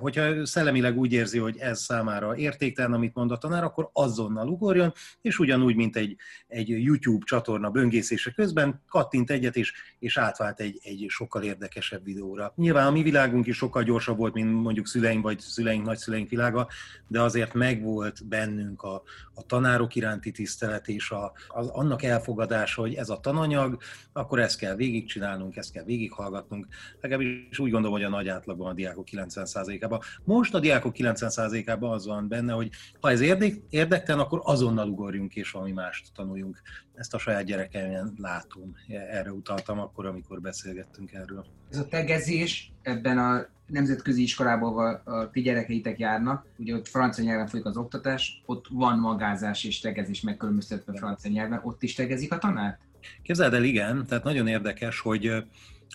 Speaker 5: Hogyha szellemileg úgy érzi, hogy ez számára értéktelen, amit mond a tanár, akkor azonnal ugorjon, és ugyanúgy, mint egy, egy YouTube csatorna böngészése közben kattint egyet, és, és átvált egy, egy sokkal érdekesebb videóra. Nyilván a mi világunk is sokkal gyorsabb volt, mint mondjuk szüleink vagy szüleink, nagyszüleink világa, de azért megvolt bennünk a, a tanárok iránti tisztelet és a, az, annak elfogadása, hogy ez a tananyag, akkor ezt kell végigcsinálnunk, ezt kell végighallgatnunk. Legalábbis úgy gondolom, hogy a nagy átlagban a diákok 90%-ában. Most a diákok 90%-ában az van benne, hogy ha ez érdek, érdektelen, akkor azonnal ugorjunk és valami mást tanuljunk. Ezt a saját gyerekemen látom. Erre utaltam akkor, amikor beszélgettünk erről.
Speaker 2: Ez a tegezés ebben a nemzetközi iskolából a ti gyerekeitek járnak, ugye ott francia nyelven folyik az oktatás, ott van magázás és tegezés megkülönböztetve francia nyelven, ott is tegezik a tanár?
Speaker 5: Képzeld el, igen, tehát nagyon érdekes, hogy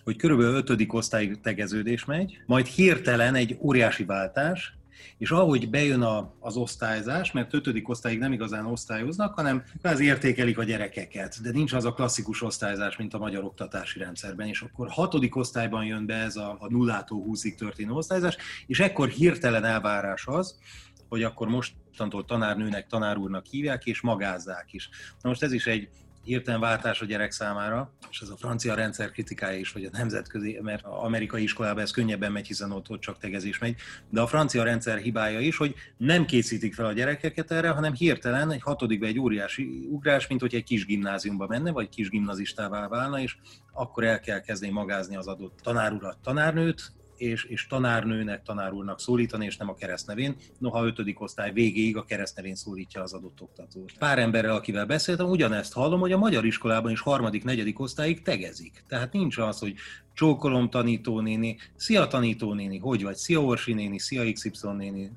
Speaker 5: hogy körülbelül ötödik osztályig tegeződés megy, majd hirtelen egy óriási váltás, és ahogy bejön a, az osztályzás, mert ötödik osztályig nem igazán osztályoznak, hanem az értékelik a gyerekeket, de nincs az a klasszikus osztályzás, mint a magyar oktatási rendszerben, és akkor hatodik osztályban jön be ez a, a nullától húszig történő osztályzás, és ekkor hirtelen elvárás az, hogy akkor mostantól tanárnőnek, tanárúrnak hívják, és magázzák is. Na most ez is egy hirtelen váltás a gyerek számára, és ez a francia rendszer kritikája is, vagy a nemzetközi, mert az amerikai iskolában ez könnyebben megy, hiszen ott, ott csak tegezés megy, de a francia rendszer hibája is, hogy nem készítik fel a gyerekeket erre, hanem hirtelen egy hatodikban egy óriási ugrás, mint hogy egy kis gimnáziumba menne, vagy kis gimnazistává válna, és akkor el kell kezdeni magázni az adott tanárurat, tanárnőt, és, és tanárnőnek, tanárúrnak szólítani, és nem a keresztnevén. Noha ötödik osztály végéig a keresztnevén szólítja az adott oktatót. Pár emberrel, akivel beszéltem, ugyanezt hallom, hogy a magyar iskolában is harmadik, negyedik osztályig tegezik. Tehát nincs az, hogy csókolom tanítónéni, szia tanítónéni, hogy vagy, szia Orsi néni, szia XY néni,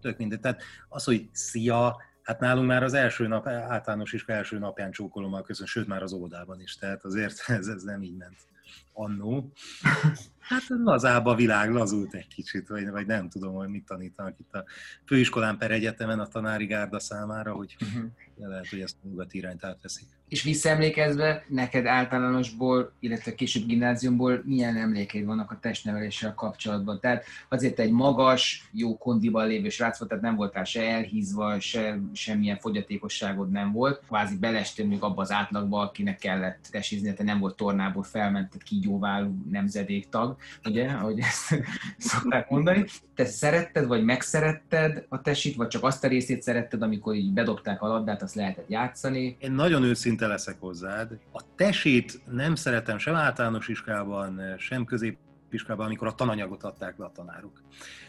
Speaker 5: tök mindegy. Tehát az, hogy szia, Hát nálunk már az első nap, általános iskola első napján csókolommal köszön, sőt már az óvodában is, tehát azért ez, ez nem így ment annó. Hát lazább a világ, lazult egy kicsit, vagy, vagy nem tudom, hogy mit tanítanak itt a főiskolán per egyetemen a tanári gárda számára, hogy uh-huh. lehet, hogy ezt a nyugati irányt átveszik.
Speaker 2: És visszaemlékezve, neked általánosból, illetve később gimnáziumból milyen emlékeid vannak a testneveléssel kapcsolatban? Tehát azért egy magas, jó kondiban lévő srác volt, tehát nem voltál se elhízva, se semmilyen fogyatékosságod nem volt. Kvázi belestél még abba az átlagba, akinek kellett tesizni, te nem volt tornából felmentett kígyóváló nemzedéktag, ugye, ahogy ezt szokták mondani. Te szeretted, vagy megszeretted a tesit, vagy csak azt a részét szeretted, amikor így bedobták a labdát, azt lehetett játszani?
Speaker 5: Én nagyon őszinte leszek hozzád. A tesét nem szeretem sem általános iskolában, sem közép iskolában, amikor a tananyagot adták be a tanárok.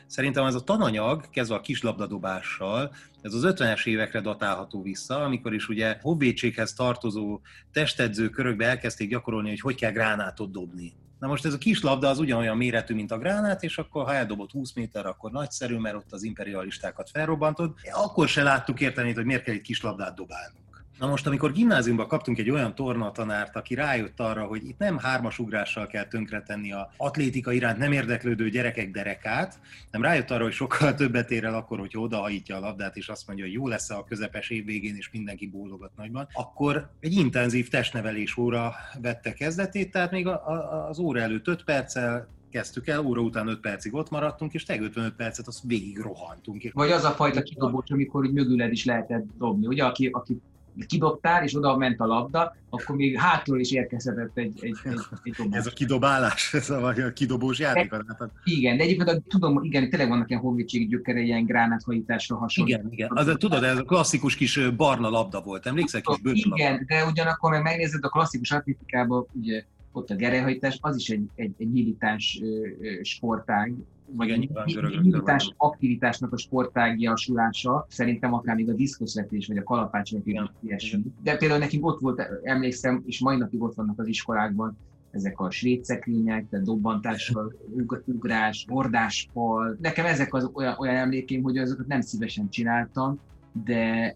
Speaker 5: Szerintem ez a tananyag, kezdve a kislabdadobással, ez az 50-es évekre datálható vissza, amikor is ugye hovvédséghez tartozó testedző körökbe elkezdték gyakorolni, hogy hogy kell gránátot dobni. Na most ez a kis labda az ugyanolyan méretű, mint a gránát, és akkor ha eldobott 20 méter, akkor nagyszerű, mert ott az imperialistákat felrobbantod. Akkor se láttuk érteni, hogy miért kell egy kis labdát dobálnunk. Na most, amikor gimnáziumban kaptunk egy olyan tornatanárt, aki rájött arra, hogy itt nem hármas ugrással kell tönkretenni a atlétika iránt nem érdeklődő gyerekek derekát, nem rájött arra, hogy sokkal többet ér el akkor, hogy odahajítja a labdát, és azt mondja, hogy jó lesz a közepes év végén, és mindenki bólogat nagyban, akkor egy intenzív testnevelés óra vette kezdetét, tehát még az óra előtt 5 perccel kezdtük el, óra után 5 percig ott maradtunk, és teg 55 percet azt végig rohantunk.
Speaker 2: Vagy az a fajta kidobós, amikor mögüled is lehetett dobni, ugye, aki, aki kidobtál, és oda ment a labda, akkor még hátról is érkezhetett egy, egy, egy, egy
Speaker 5: dobás. Ez a kidobálás, ez a, a kidobós játék.
Speaker 2: Hát, igen, de egyébként tudom, igen, tényleg vannak ilyen honvédségi gyökere, ilyen gránáthajításra hasonló.
Speaker 5: Igen, igen. Az, tudod, ez a klasszikus kis barna labda volt, emlékszel? Kis
Speaker 2: igen, de ugyanakkor meg megnézed a klasszikus atlétikában, ugye ott a gerelyhajtás, az is egy, egy, egy militáns sportág, vagy a nyilvítás aktivitásnak a sportágiasulása, szerintem akár még a diszkoszvetés, vagy a kalapácsvetés ilyesmi. De például nekik ott volt, emlékszem, és mai napig ott vannak az iskolákban, ezek a svédszekrények, tehát dobbantással, ugrás, bordáspal. Nekem ezek az olyan, olyan emlékeim, hogy azokat nem szívesen csináltam, de,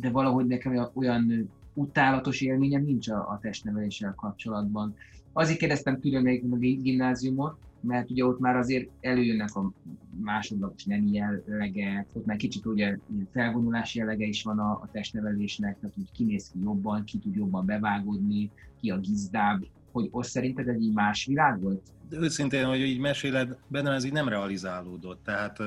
Speaker 2: de valahogy nekem olyan utálatos élményem nincs a, a testneveléssel kapcsolatban. Azért kérdeztem külön még a gimnáziumot, mert ugye ott már azért előjönnek a másodlagos nem jellegek, ott már kicsit ugye ilyen felvonulási jellege is van a, a testnevelésnek, tehát hogy ki néz ki jobban, ki tud jobban bevágódni, ki a gizdább, hogy ott szerinted egy más világ volt?
Speaker 5: De őszintén, hogy így meséled, bennem ez így nem realizálódott, tehát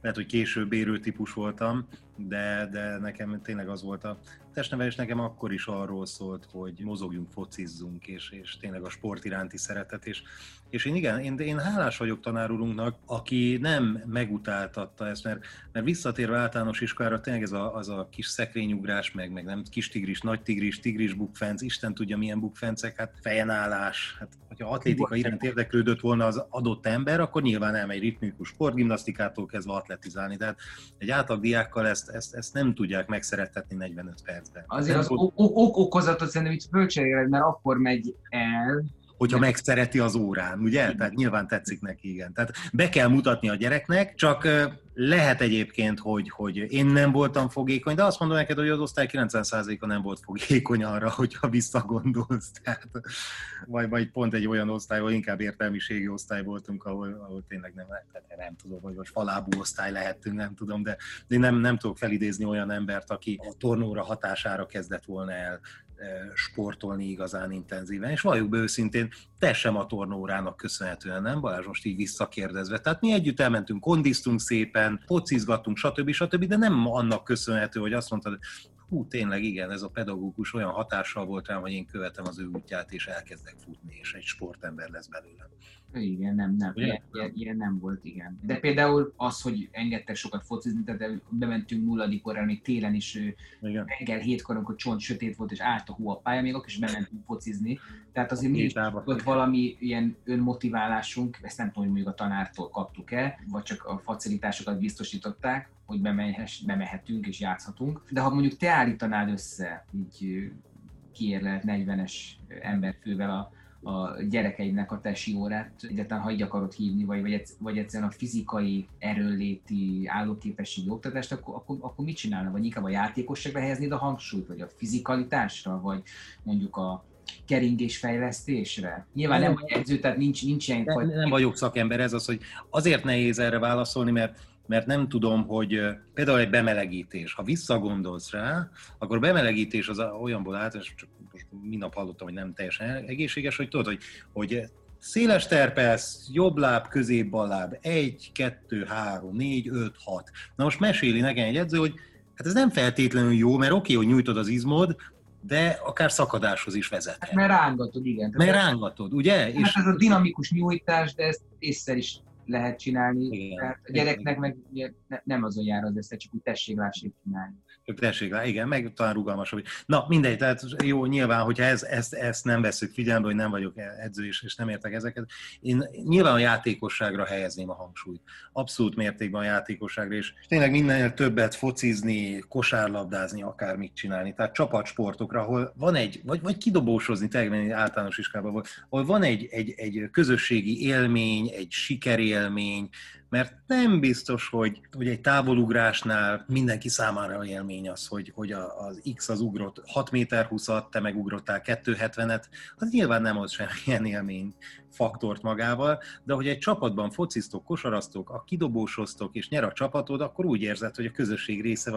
Speaker 5: lehet, hogy később érő típus voltam, de, de nekem tényleg az volt a testnevelés. Nekem akkor is arról szólt, hogy mozogjunk, focizzunk, és, és tényleg a sport iránti szeretet, és, és én igen, én, én hálás vagyok tanárunknak, aki nem megutáltatta ezt, mert, mert visszatérve általános iskolára tényleg ez a, az a kis szekrényugrás, meg, meg nem kis tigris, nagy tigris, tigris bukfenc, Isten tudja milyen bukfencek, hát fejenállás, hát hogyha atlétika iránt érdeklődött volna az adott ember, akkor nyilván elmegy ritmikus sportgimnasztikától kezdve atletizálni, tehát egy átlag diákkal ezt, ezt, ezt nem tudják megszerettetni 45 percben.
Speaker 2: Azért az ok okozatot szerintem itt fölcseréled, mert akkor megy el,
Speaker 5: hogyha megszereti az órán, ugye? Tehát nyilván tetszik neki, igen. Tehát be kell mutatni a gyereknek, csak lehet egyébként, hogy, hogy én nem voltam fogékony, de azt mondom neked, hogy az osztály 90%-a nem volt fogékony arra, hogyha visszagondolsz. Tehát, vagy, vagy pont egy olyan osztály, ahol inkább értelmiségi osztály voltunk, ahol, ahol tényleg nem, tehát nem tudom, vagy most falábú osztály lehettünk, nem tudom, de, de nem, nem tudok felidézni olyan embert, aki a tornóra hatására kezdett volna el sportolni igazán intenzíven, és valljuk be őszintén, te sem a tornórának köszönhetően, nem Balázs, most így visszakérdezve. Tehát mi együtt elmentünk, kondiztunk szépen, focizgattunk, stb. stb., de nem annak köszönhető, hogy azt mondtad, hú, tényleg igen, ez a pedagógus olyan hatással volt rám, hogy én követem az ő útját, és elkezdek futni, és egy sportember lesz belőlem.
Speaker 2: Igen, nem, nem, ilyen, ilyen, ilyen, nem volt, igen. De például az, hogy engedtek sokat focizni, tehát bementünk nulladik órára, még télen is igen. reggel hétkor, amikor csont sötét volt, és állt a hó a pálya, még akkor is bementünk focizni. Tehát azért mi volt valami ilyen önmotiválásunk, ezt nem tudom, hogy mondjuk a tanártól kaptuk-e, vagy csak a facilitásokat biztosították, hogy bemehetünk és játszhatunk. De ha mondjuk te állítanád össze, így kiérlelt 40-es emberfővel a a gyerekeidnek a tesi órát, egyáltalán ha így akarod hívni, vagy, vagy, vagy egyszerűen a fizikai erőléti állóképességi oktatást, akkor, akkor, akkor mit csinálna? Vagy inkább a játékosságra helyeznéd a hangsúlyt, vagy a fizikalitásra, vagy mondjuk a keringés fejlesztésre? Nyilván nem, nem vagy edző, tehát nincs, nincs ilyen...
Speaker 5: Nem, nem vagyok szakember, ez az, hogy azért nehéz erre válaszolni, mert mert nem tudom, hogy például egy bemelegítés, ha visszagondolsz rá, akkor bemelegítés az olyanból állt, és csak most minap hallottam, hogy nem teljesen egészséges, hogy tudod, hogy, hogy széles terpesz, jobb láb, közép bal láb, egy, kettő, három, négy, öt, hat. Na most meséli nekem egy edző, hogy hát ez nem feltétlenül jó, mert oké, okay, hogy nyújtod az izmod, de akár szakadáshoz is vezet.
Speaker 2: Hát mert rángatod, igen.
Speaker 5: Mert rángatod, ugye? Hát
Speaker 2: és ez a dinamikus nyújtás, de ezt észre is lehet csinálni. Igen. A gyereknek meg nem azon jár az össze, csak úgy tessék, lássék csinálni.
Speaker 5: Tessék rá, igen, meg talán rugalmasabb. Na, mindegy, tehát jó, nyilván, hogyha ez, ezt, ezt nem veszük figyelembe, hogy nem vagyok edző és, és nem értek ezeket, én nyilván a játékosságra helyezném a hangsúlyt. Abszolút mértékben a játékosságra, és tényleg mindennél többet focizni, kosárlabdázni, akármit csinálni. Tehát csapatsportokra, ahol van egy, vagy, vagy kidobósozni, tényleg általános iskolában, ahol van egy, egy, egy közösségi élmény, egy sikerélmény, mert nem biztos, hogy egy távolugrásnál mindenki számára élmény az, hogy, hogy az X az ugrott 6 méter 20 te meg ugrottál 270-et, az nyilván nem az semmilyen élmény faktort magával, de hogy egy csapatban fociztok, kosaraztok, a kidobósoztok és nyer a csapatod, akkor úgy érzed, hogy a közösség része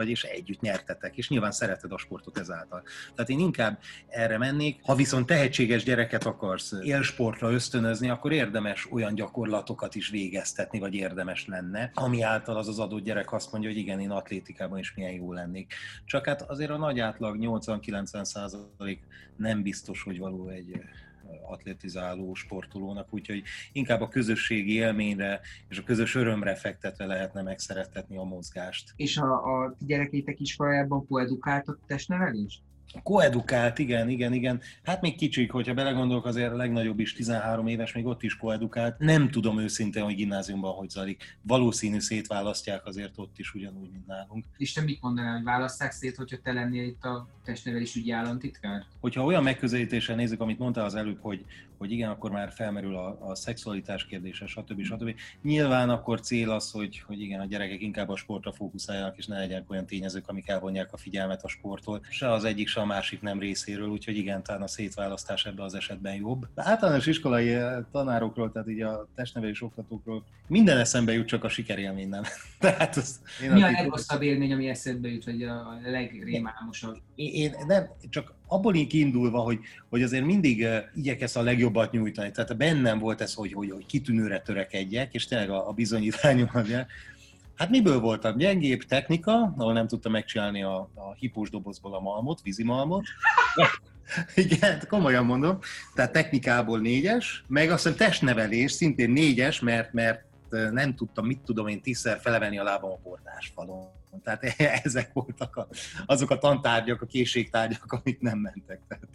Speaker 5: vagy, és együtt nyertetek, és nyilván szereted a sportot ezáltal. Tehát én inkább erre mennék. Ha viszont tehetséges gyereket akarsz élsportra ösztönözni, akkor érdemes olyan gyakorlatokat is végeztetni, vagy érdemes lenne, ami által az az adott gyerek azt mondja, hogy igen, én atlétikában is milyen jó lennék. Csak hát azért a nagy átlag 80-90 százalék nem biztos, hogy való egy atletizáló sportolónak, úgyhogy inkább a közösségi élményre és a közös örömre fektetve lehetne megszerettetni a mozgást.
Speaker 2: És a, a gyerekeitek iskolajában koedukáltott testnevelést?
Speaker 5: Koedukált, igen, igen, igen. Hát még kicsik, hogyha belegondolok, azért a legnagyobb is 13 éves, még ott is koedukált. Nem tudom őszintén, hogy gimnáziumban hogy zalik. Valószínű szétválasztják azért ott is ugyanúgy, mint nálunk.
Speaker 2: És te mit mondanál, hogy választák szét, hogyha te lennél itt a ügyi államtitkár?
Speaker 5: Hogyha olyan megközelítéssel nézzük, amit mondtál az előbb, hogy, hogy igen, akkor már felmerül a, a szexualitás kérdése, stb. stb. Nyilván akkor cél az, hogy, hogy igen, a gyerekek inkább a sportra fókuszáljanak, és ne legyenek olyan tényezők, amik elvonják a figyelmet a sporttól. Se az egyik, se a másik nem részéről, úgyhogy igen, talán a szétválasztás ebben az esetben jobb. De általános iskolai eh, tanárokról, tehát így a testnevelés oktatókról minden eszembe jut, csak a sikerélmény nem.
Speaker 2: tehát az, én Mi a legrosszabb élmény, ami eszedbe jut, vagy a legrémálmosabb?
Speaker 5: Én, én nem, csak abból kiindulva, hogy, hogy azért mindig uh, igyekesz a legjobbat nyújtani. Tehát bennem volt ez, hogy, hogy, hogy kitűnőre törekedjek, és tényleg a, a bizonyítványom Hát miből voltam? Gyengébb technika, ahol nem tudtam megcsinálni a, a hipós dobozból a malmot, vízimalmot. Igen, komolyan mondom. Tehát technikából négyes, meg azt hiszem testnevelés szintén négyes, mert, mert nem tudtam, mit tudom én tízszer felevenni a lábam a portásfalon. Tehát ezek voltak a, azok a tantárgyak, a készségtárgyak, amik nem mentek. Tehát,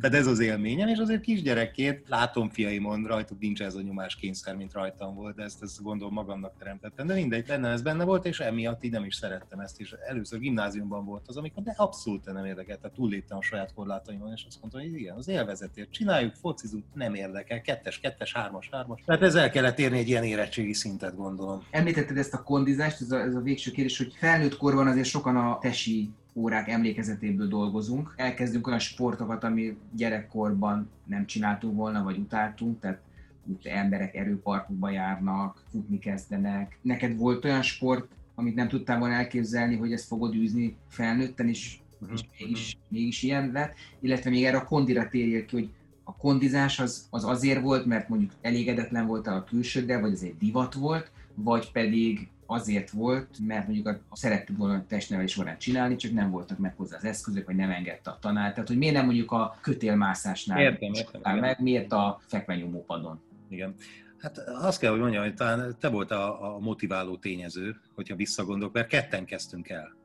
Speaker 5: tehát ez az élményem, és azért kisgyerekként látom fiaimon, rajtuk nincs ez a nyomás kényszer, mint rajtam volt, de ezt, ezt gondolom magamnak teremtettem. De mindegy, benne ez benne volt, és emiatt így nem is szerettem ezt, és először gimnáziumban volt az, amikor de abszolút nem érdekelt, tehát túlléptem a saját korlátaimon, és azt mondtam, hogy igen, az élvezetért csináljuk, focizunk, nem érdekel, kettes, kettes, hármas, hármas. Tehát ez el kellett érni egy ilyen érettségi szintet, gondolom.
Speaker 2: Említetted ezt a kondizást, ez a, ez a végső kérdés, hogy felnőtt korban azért sokan a tesi órák emlékezetéből dolgozunk. Elkezdünk olyan sportokat, ami gyerekkorban nem csináltunk volna, vagy utáltunk, tehát úgy emberek erőparkokba járnak, futni kezdenek. Neked volt olyan sport, amit nem tudtál volna elképzelni, hogy ezt fogod űzni felnőtten, és, uh-huh. és mégis, mégis ilyen lett, illetve még erre a kondira térjél ki, hogy a kondizás az, az azért volt, mert mondjuk elégedetlen voltál a külsőddel, vagy ez egy divat volt, vagy pedig azért volt, mert mondjuk a, szerettük volna a testnevelés során csinálni, csak nem voltak meg hozzá az eszközök, vagy nem engedte a tanár. Tehát, hogy miért nem mondjuk a kötélmászásnál
Speaker 5: értem, értem,
Speaker 2: meg, miért a fekvenyomópadon?
Speaker 5: Igen. Hát azt kell, hogy mondjam, hogy talán te volt a, a motiváló tényező, hogyha visszagondolok, mert ketten kezdtünk el.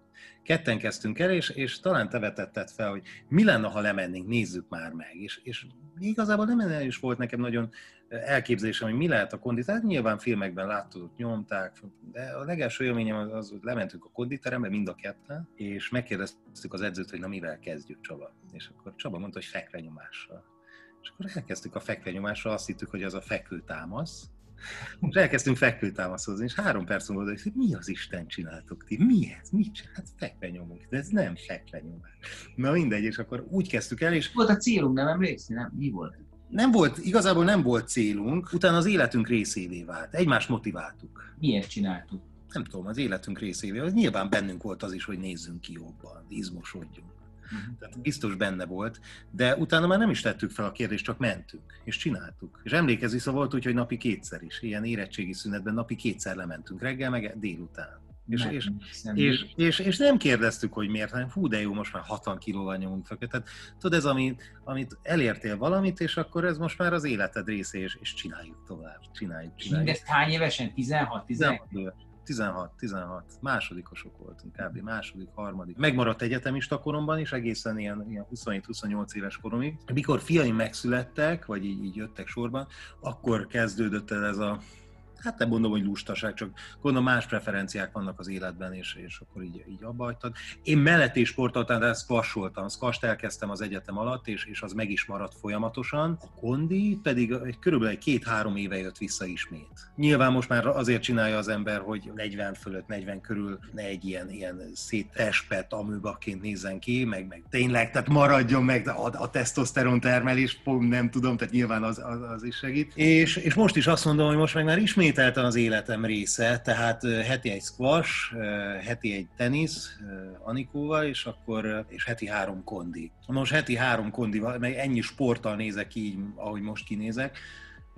Speaker 5: Ketten kezdtünk el, és, és talán te vetetted fel, hogy mi lenne, ha lemennénk, nézzük már meg. És, és igazából nem is volt nekem nagyon elképzelésem, hogy mi lehet a kondit. Hát nyilván filmekben láttuk, nyomták, de a legelső élményem az, az, hogy lementünk a konditerembe mind a ketten, és megkérdeztük az edzőt, hogy na mivel kezdjük Csaba. És akkor Csaba mondta, hogy fekvenyomással. És akkor elkezdtük a fekvenyomással, azt hittük, hogy az a fekvőtámasz, és elkezdtünk fekvőtámaszozni, és három perc múlva, hogy mi az Isten csináltok ti? Mi ez? Mit csinál? Hát fekvenyomunk, de ez nem fekvenyomás. Na mindegy, és akkor úgy kezdtük el, és...
Speaker 2: Volt a célunk, nem emlékszel? Nem? Mi volt?
Speaker 5: Nem volt, igazából nem volt célunk, utána az életünk részévé vált. Egymást motiváltuk.
Speaker 2: Miért csináltuk?
Speaker 5: Nem tudom, az életünk részévé. Az nyilván bennünk volt az is, hogy nézzünk ki jobban, izmosodjunk. Uh-huh. Tehát biztos benne volt, de utána már nem is tettük fel a kérdést, csak mentünk, és csináltuk. És emlékezz vissza, volt úgy, hogy napi kétszer is, ilyen érettségi szünetben napi kétszer lementünk, reggel meg délután. És, nem, és, és, és, és, nem kérdeztük, hogy miért, hanem hú, de jó, most már 60 kilóval nyomunk fel. Tehát tudod, ez, amit, amit elértél valamit, és akkor ez most már az életed része, és, és csináljuk tovább, csináljuk, csináljuk.
Speaker 2: Mindezt hány évesen? 16, 16?
Speaker 5: 16, 16, másodikosok voltunk kb. második, harmadik. Megmaradt egyetemista koromban is, egészen ilyen, ilyen 27-28 éves koromig. Mikor fiaim megszülettek, vagy így, így jöttek sorban, akkor kezdődött el ez a hát nem mondom, hogy lustaság, csak gondolom más preferenciák vannak az életben, és, és akkor így, így abba. Én melletti sportoltam, de squasholtam. Squasht elkezdtem az egyetem alatt, és, és az meg is maradt folyamatosan. A kondi pedig egy, körülbelül két-három éve jött vissza ismét. Nyilván most már azért csinálja az ember, hogy 40 fölött, 40 körül ne egy ilyen, ilyen szétespet amőbaként nézzen ki, meg, meg tényleg, tehát maradjon meg a, a tesztoszteron termelés, nem tudom, tehát nyilván az, az, az is segít. És, és most is azt mondom, hogy most meg már ismét ismételten az életem része, tehát heti egy squash, heti egy tenisz Anikóval, és akkor és heti három kondi. Most heti három kondi, meg ennyi sporttal nézek így, ahogy most kinézek,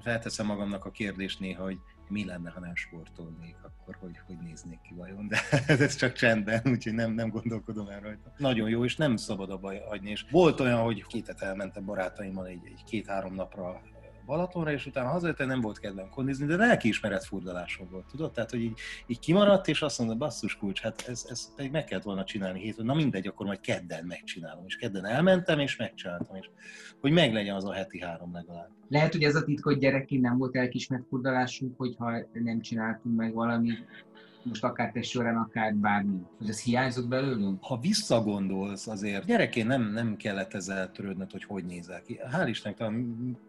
Speaker 5: felteszem magamnak a kérdést néha, hogy mi lenne, ha nem sportolnék, akkor hogy, hogy néznék ki vajon, de ez csak csendben, úgyhogy nem, nem gondolkodom el rajta. Nagyon jó, és nem szabad abba hagyni. És volt olyan, hogy kétet elmentem barátaimmal egy, egy két-három napra Balatonra, és utána hazajöttem, nem volt kedvem kondizni, de lelkiismeret furdalásom volt, tudod? Tehát, hogy így, így kimaradt, és azt mondta, basszus kulcs, hát ez, ez pedig meg kellett volna csinálni hétfőn, na mindegy, akkor majd kedden megcsinálom. És kedden elmentem, és megcsináltam, és hogy meglegyen az a heti három legalább.
Speaker 2: Lehet, hogy ez a titka, hogy gyerekként nem volt elkismert furdalásunk, hogyha nem csináltunk meg valami most akár te akár bármi. Hogy ez hiányzott belőlünk?
Speaker 5: Ha visszagondolsz azért, gyerekként nem, nem kellett ezzel törődnöd, hogy hogy nézel ki. Hál' Istennek,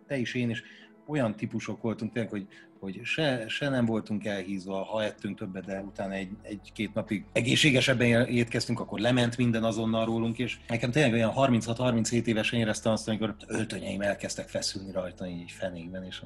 Speaker 5: te is, én is olyan típusok voltunk tényleg, hogy, hogy se, se nem voltunk elhízva, ha ettünk többet, de utána egy, egy-két napig egészségesebben étkeztünk, akkor lement minden azonnal rólunk, és nekem tényleg olyan 36-37 évesen éreztem azt, amikor öltönyeim elkezdtek feszülni rajta így fenékben, és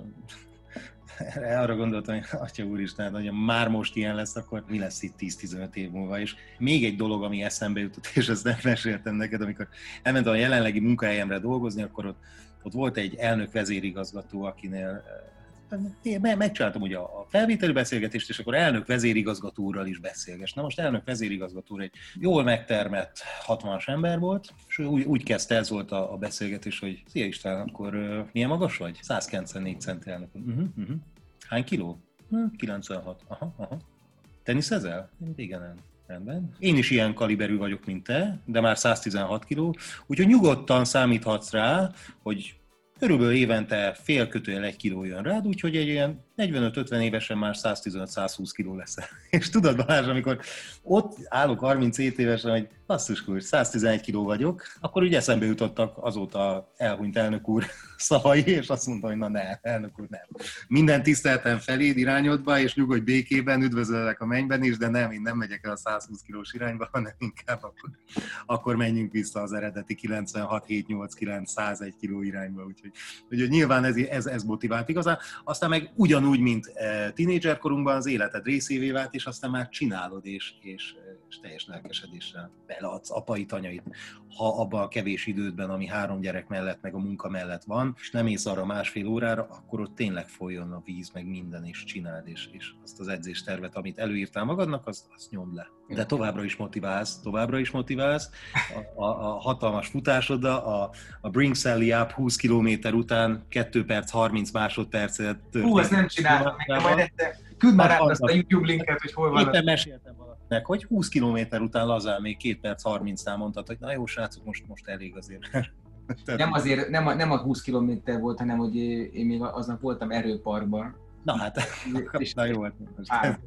Speaker 5: arra gondoltam, hogy Atya Úristen, hogy már most ilyen lesz, akkor mi lesz itt 10-15 év múlva. És még egy dolog, ami eszembe jutott, és ezt nem meséltem neked, amikor elmentem a jelenlegi munkahelyemre dolgozni, akkor ott, ott volt egy elnök vezérigazgató, akinél megcsináltam ugye a felvételi beszélgetést, és akkor elnök vezérigazgató is beszélges. Na most elnök vezérigazgató egy jól megtermett 60-as ember volt, és úgy, úgy kezdte, ez volt a, a beszélgetés, hogy szia István, akkor uh, milyen magas vagy? 194 centi elnök. Uh-huh, uh-huh. Hány kiló? Uh, 96. Aha, aha. Teniszezel? Igen, nem. Rendben. Én is ilyen kaliberű vagyok, mint te, de már 116 kiló, úgyhogy nyugodtan számíthatsz rá, hogy körülbelül évente fél kötőjel egy kiló jön rád, úgyhogy egy ilyen 45-50 évesen már 115-120 kiló lesz. És tudod Balázs, amikor ott állok 37 évesen, hogy basszus kulcs, 111 kiló vagyok, akkor ugye eszembe jutottak azóta elhunyt elnök úr szavai, és azt mondta, hogy na ne, elnök úr nem. Minden tiszteltem feléd irányodba, és nyugodj békében, üdvözöllek a mennyben is, de nem, én nem megyek el a 120 kilós irányba, hanem inkább akkor, akkor menjünk vissza az eredeti 96, 7, 8, 9, 101 kiló irányba. Úgyhogy, úgyhogy nyilván ez, ez, ez motivált igazán. Aztán meg ugyan ugyanúgy, mint eh, tínédzserkorunkban az életed részévé vált, és aztán már csinálod, és, és, és teljes lelkesedéssel beleadsz apai tanyait. Ha abban a kevés idődben, ami három gyerek mellett, meg a munka mellett van, és nem ész arra másfél órára, akkor ott tényleg folyjon a víz, meg minden, és csináld, és, és azt az edzéstervet, amit előírtál magadnak, azt, azt nyomd le. De továbbra is motiválsz, továbbra is motiválsz. A, a, a hatalmas futásoddal, a, a Bring Sally Up 20 km után 2 perc 30 másodpercet.
Speaker 2: Hú, ezt nem csináltam, majd egyszer. Küld már át azt a YouTube linket, hogy hol van.
Speaker 5: Éppen meséltem valakinek, hogy 20 km után lazán még 2 perc 30-nál mondtad, hogy na jó srácok, most, most elég azért.
Speaker 2: nem azért, nem a, nem a 20 km volt, hanem hogy én még aznap voltam erőparkban.
Speaker 5: Na hát, na jó, hát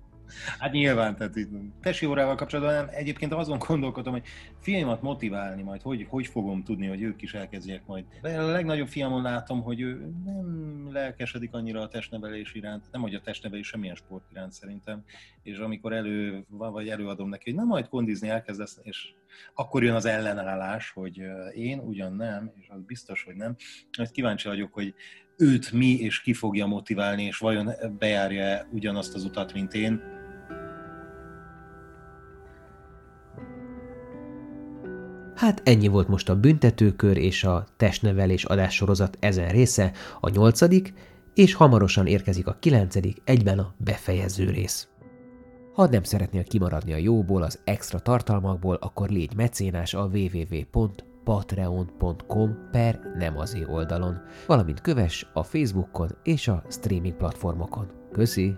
Speaker 5: Hát nyilván, tehát itt tesi órával kapcsolatban nem. Egyébként azon gondolkodom, hogy fiaimat motiválni majd, hogy, hogy fogom tudni, hogy ők is elkezdjék majd. A legnagyobb fiamon látom, hogy ő nem lelkesedik annyira a testnevelés iránt, nem hogy a testnevelés semmilyen sport iránt szerintem, és amikor elő, vagy előadom neki, hogy nem majd kondizni elkezdesz, és akkor jön az ellenállás, hogy én ugyan nem, és az biztos, hogy nem. Mert kíváncsi vagyok, hogy őt mi és ki fogja motiválni, és vajon bejárja ugyanazt az utat, mint én,
Speaker 1: Hát ennyi volt most a büntetőkör és a testnevelés adássorozat ezen része, a nyolcadik, és hamarosan érkezik a kilencedik, egyben a befejező rész. Ha nem szeretnél kimaradni a jóból, az extra tartalmakból, akkor légy mecénás a www.patreon.com per nem oldalon, valamint kövess a Facebookon és a streaming platformokon. Köszi!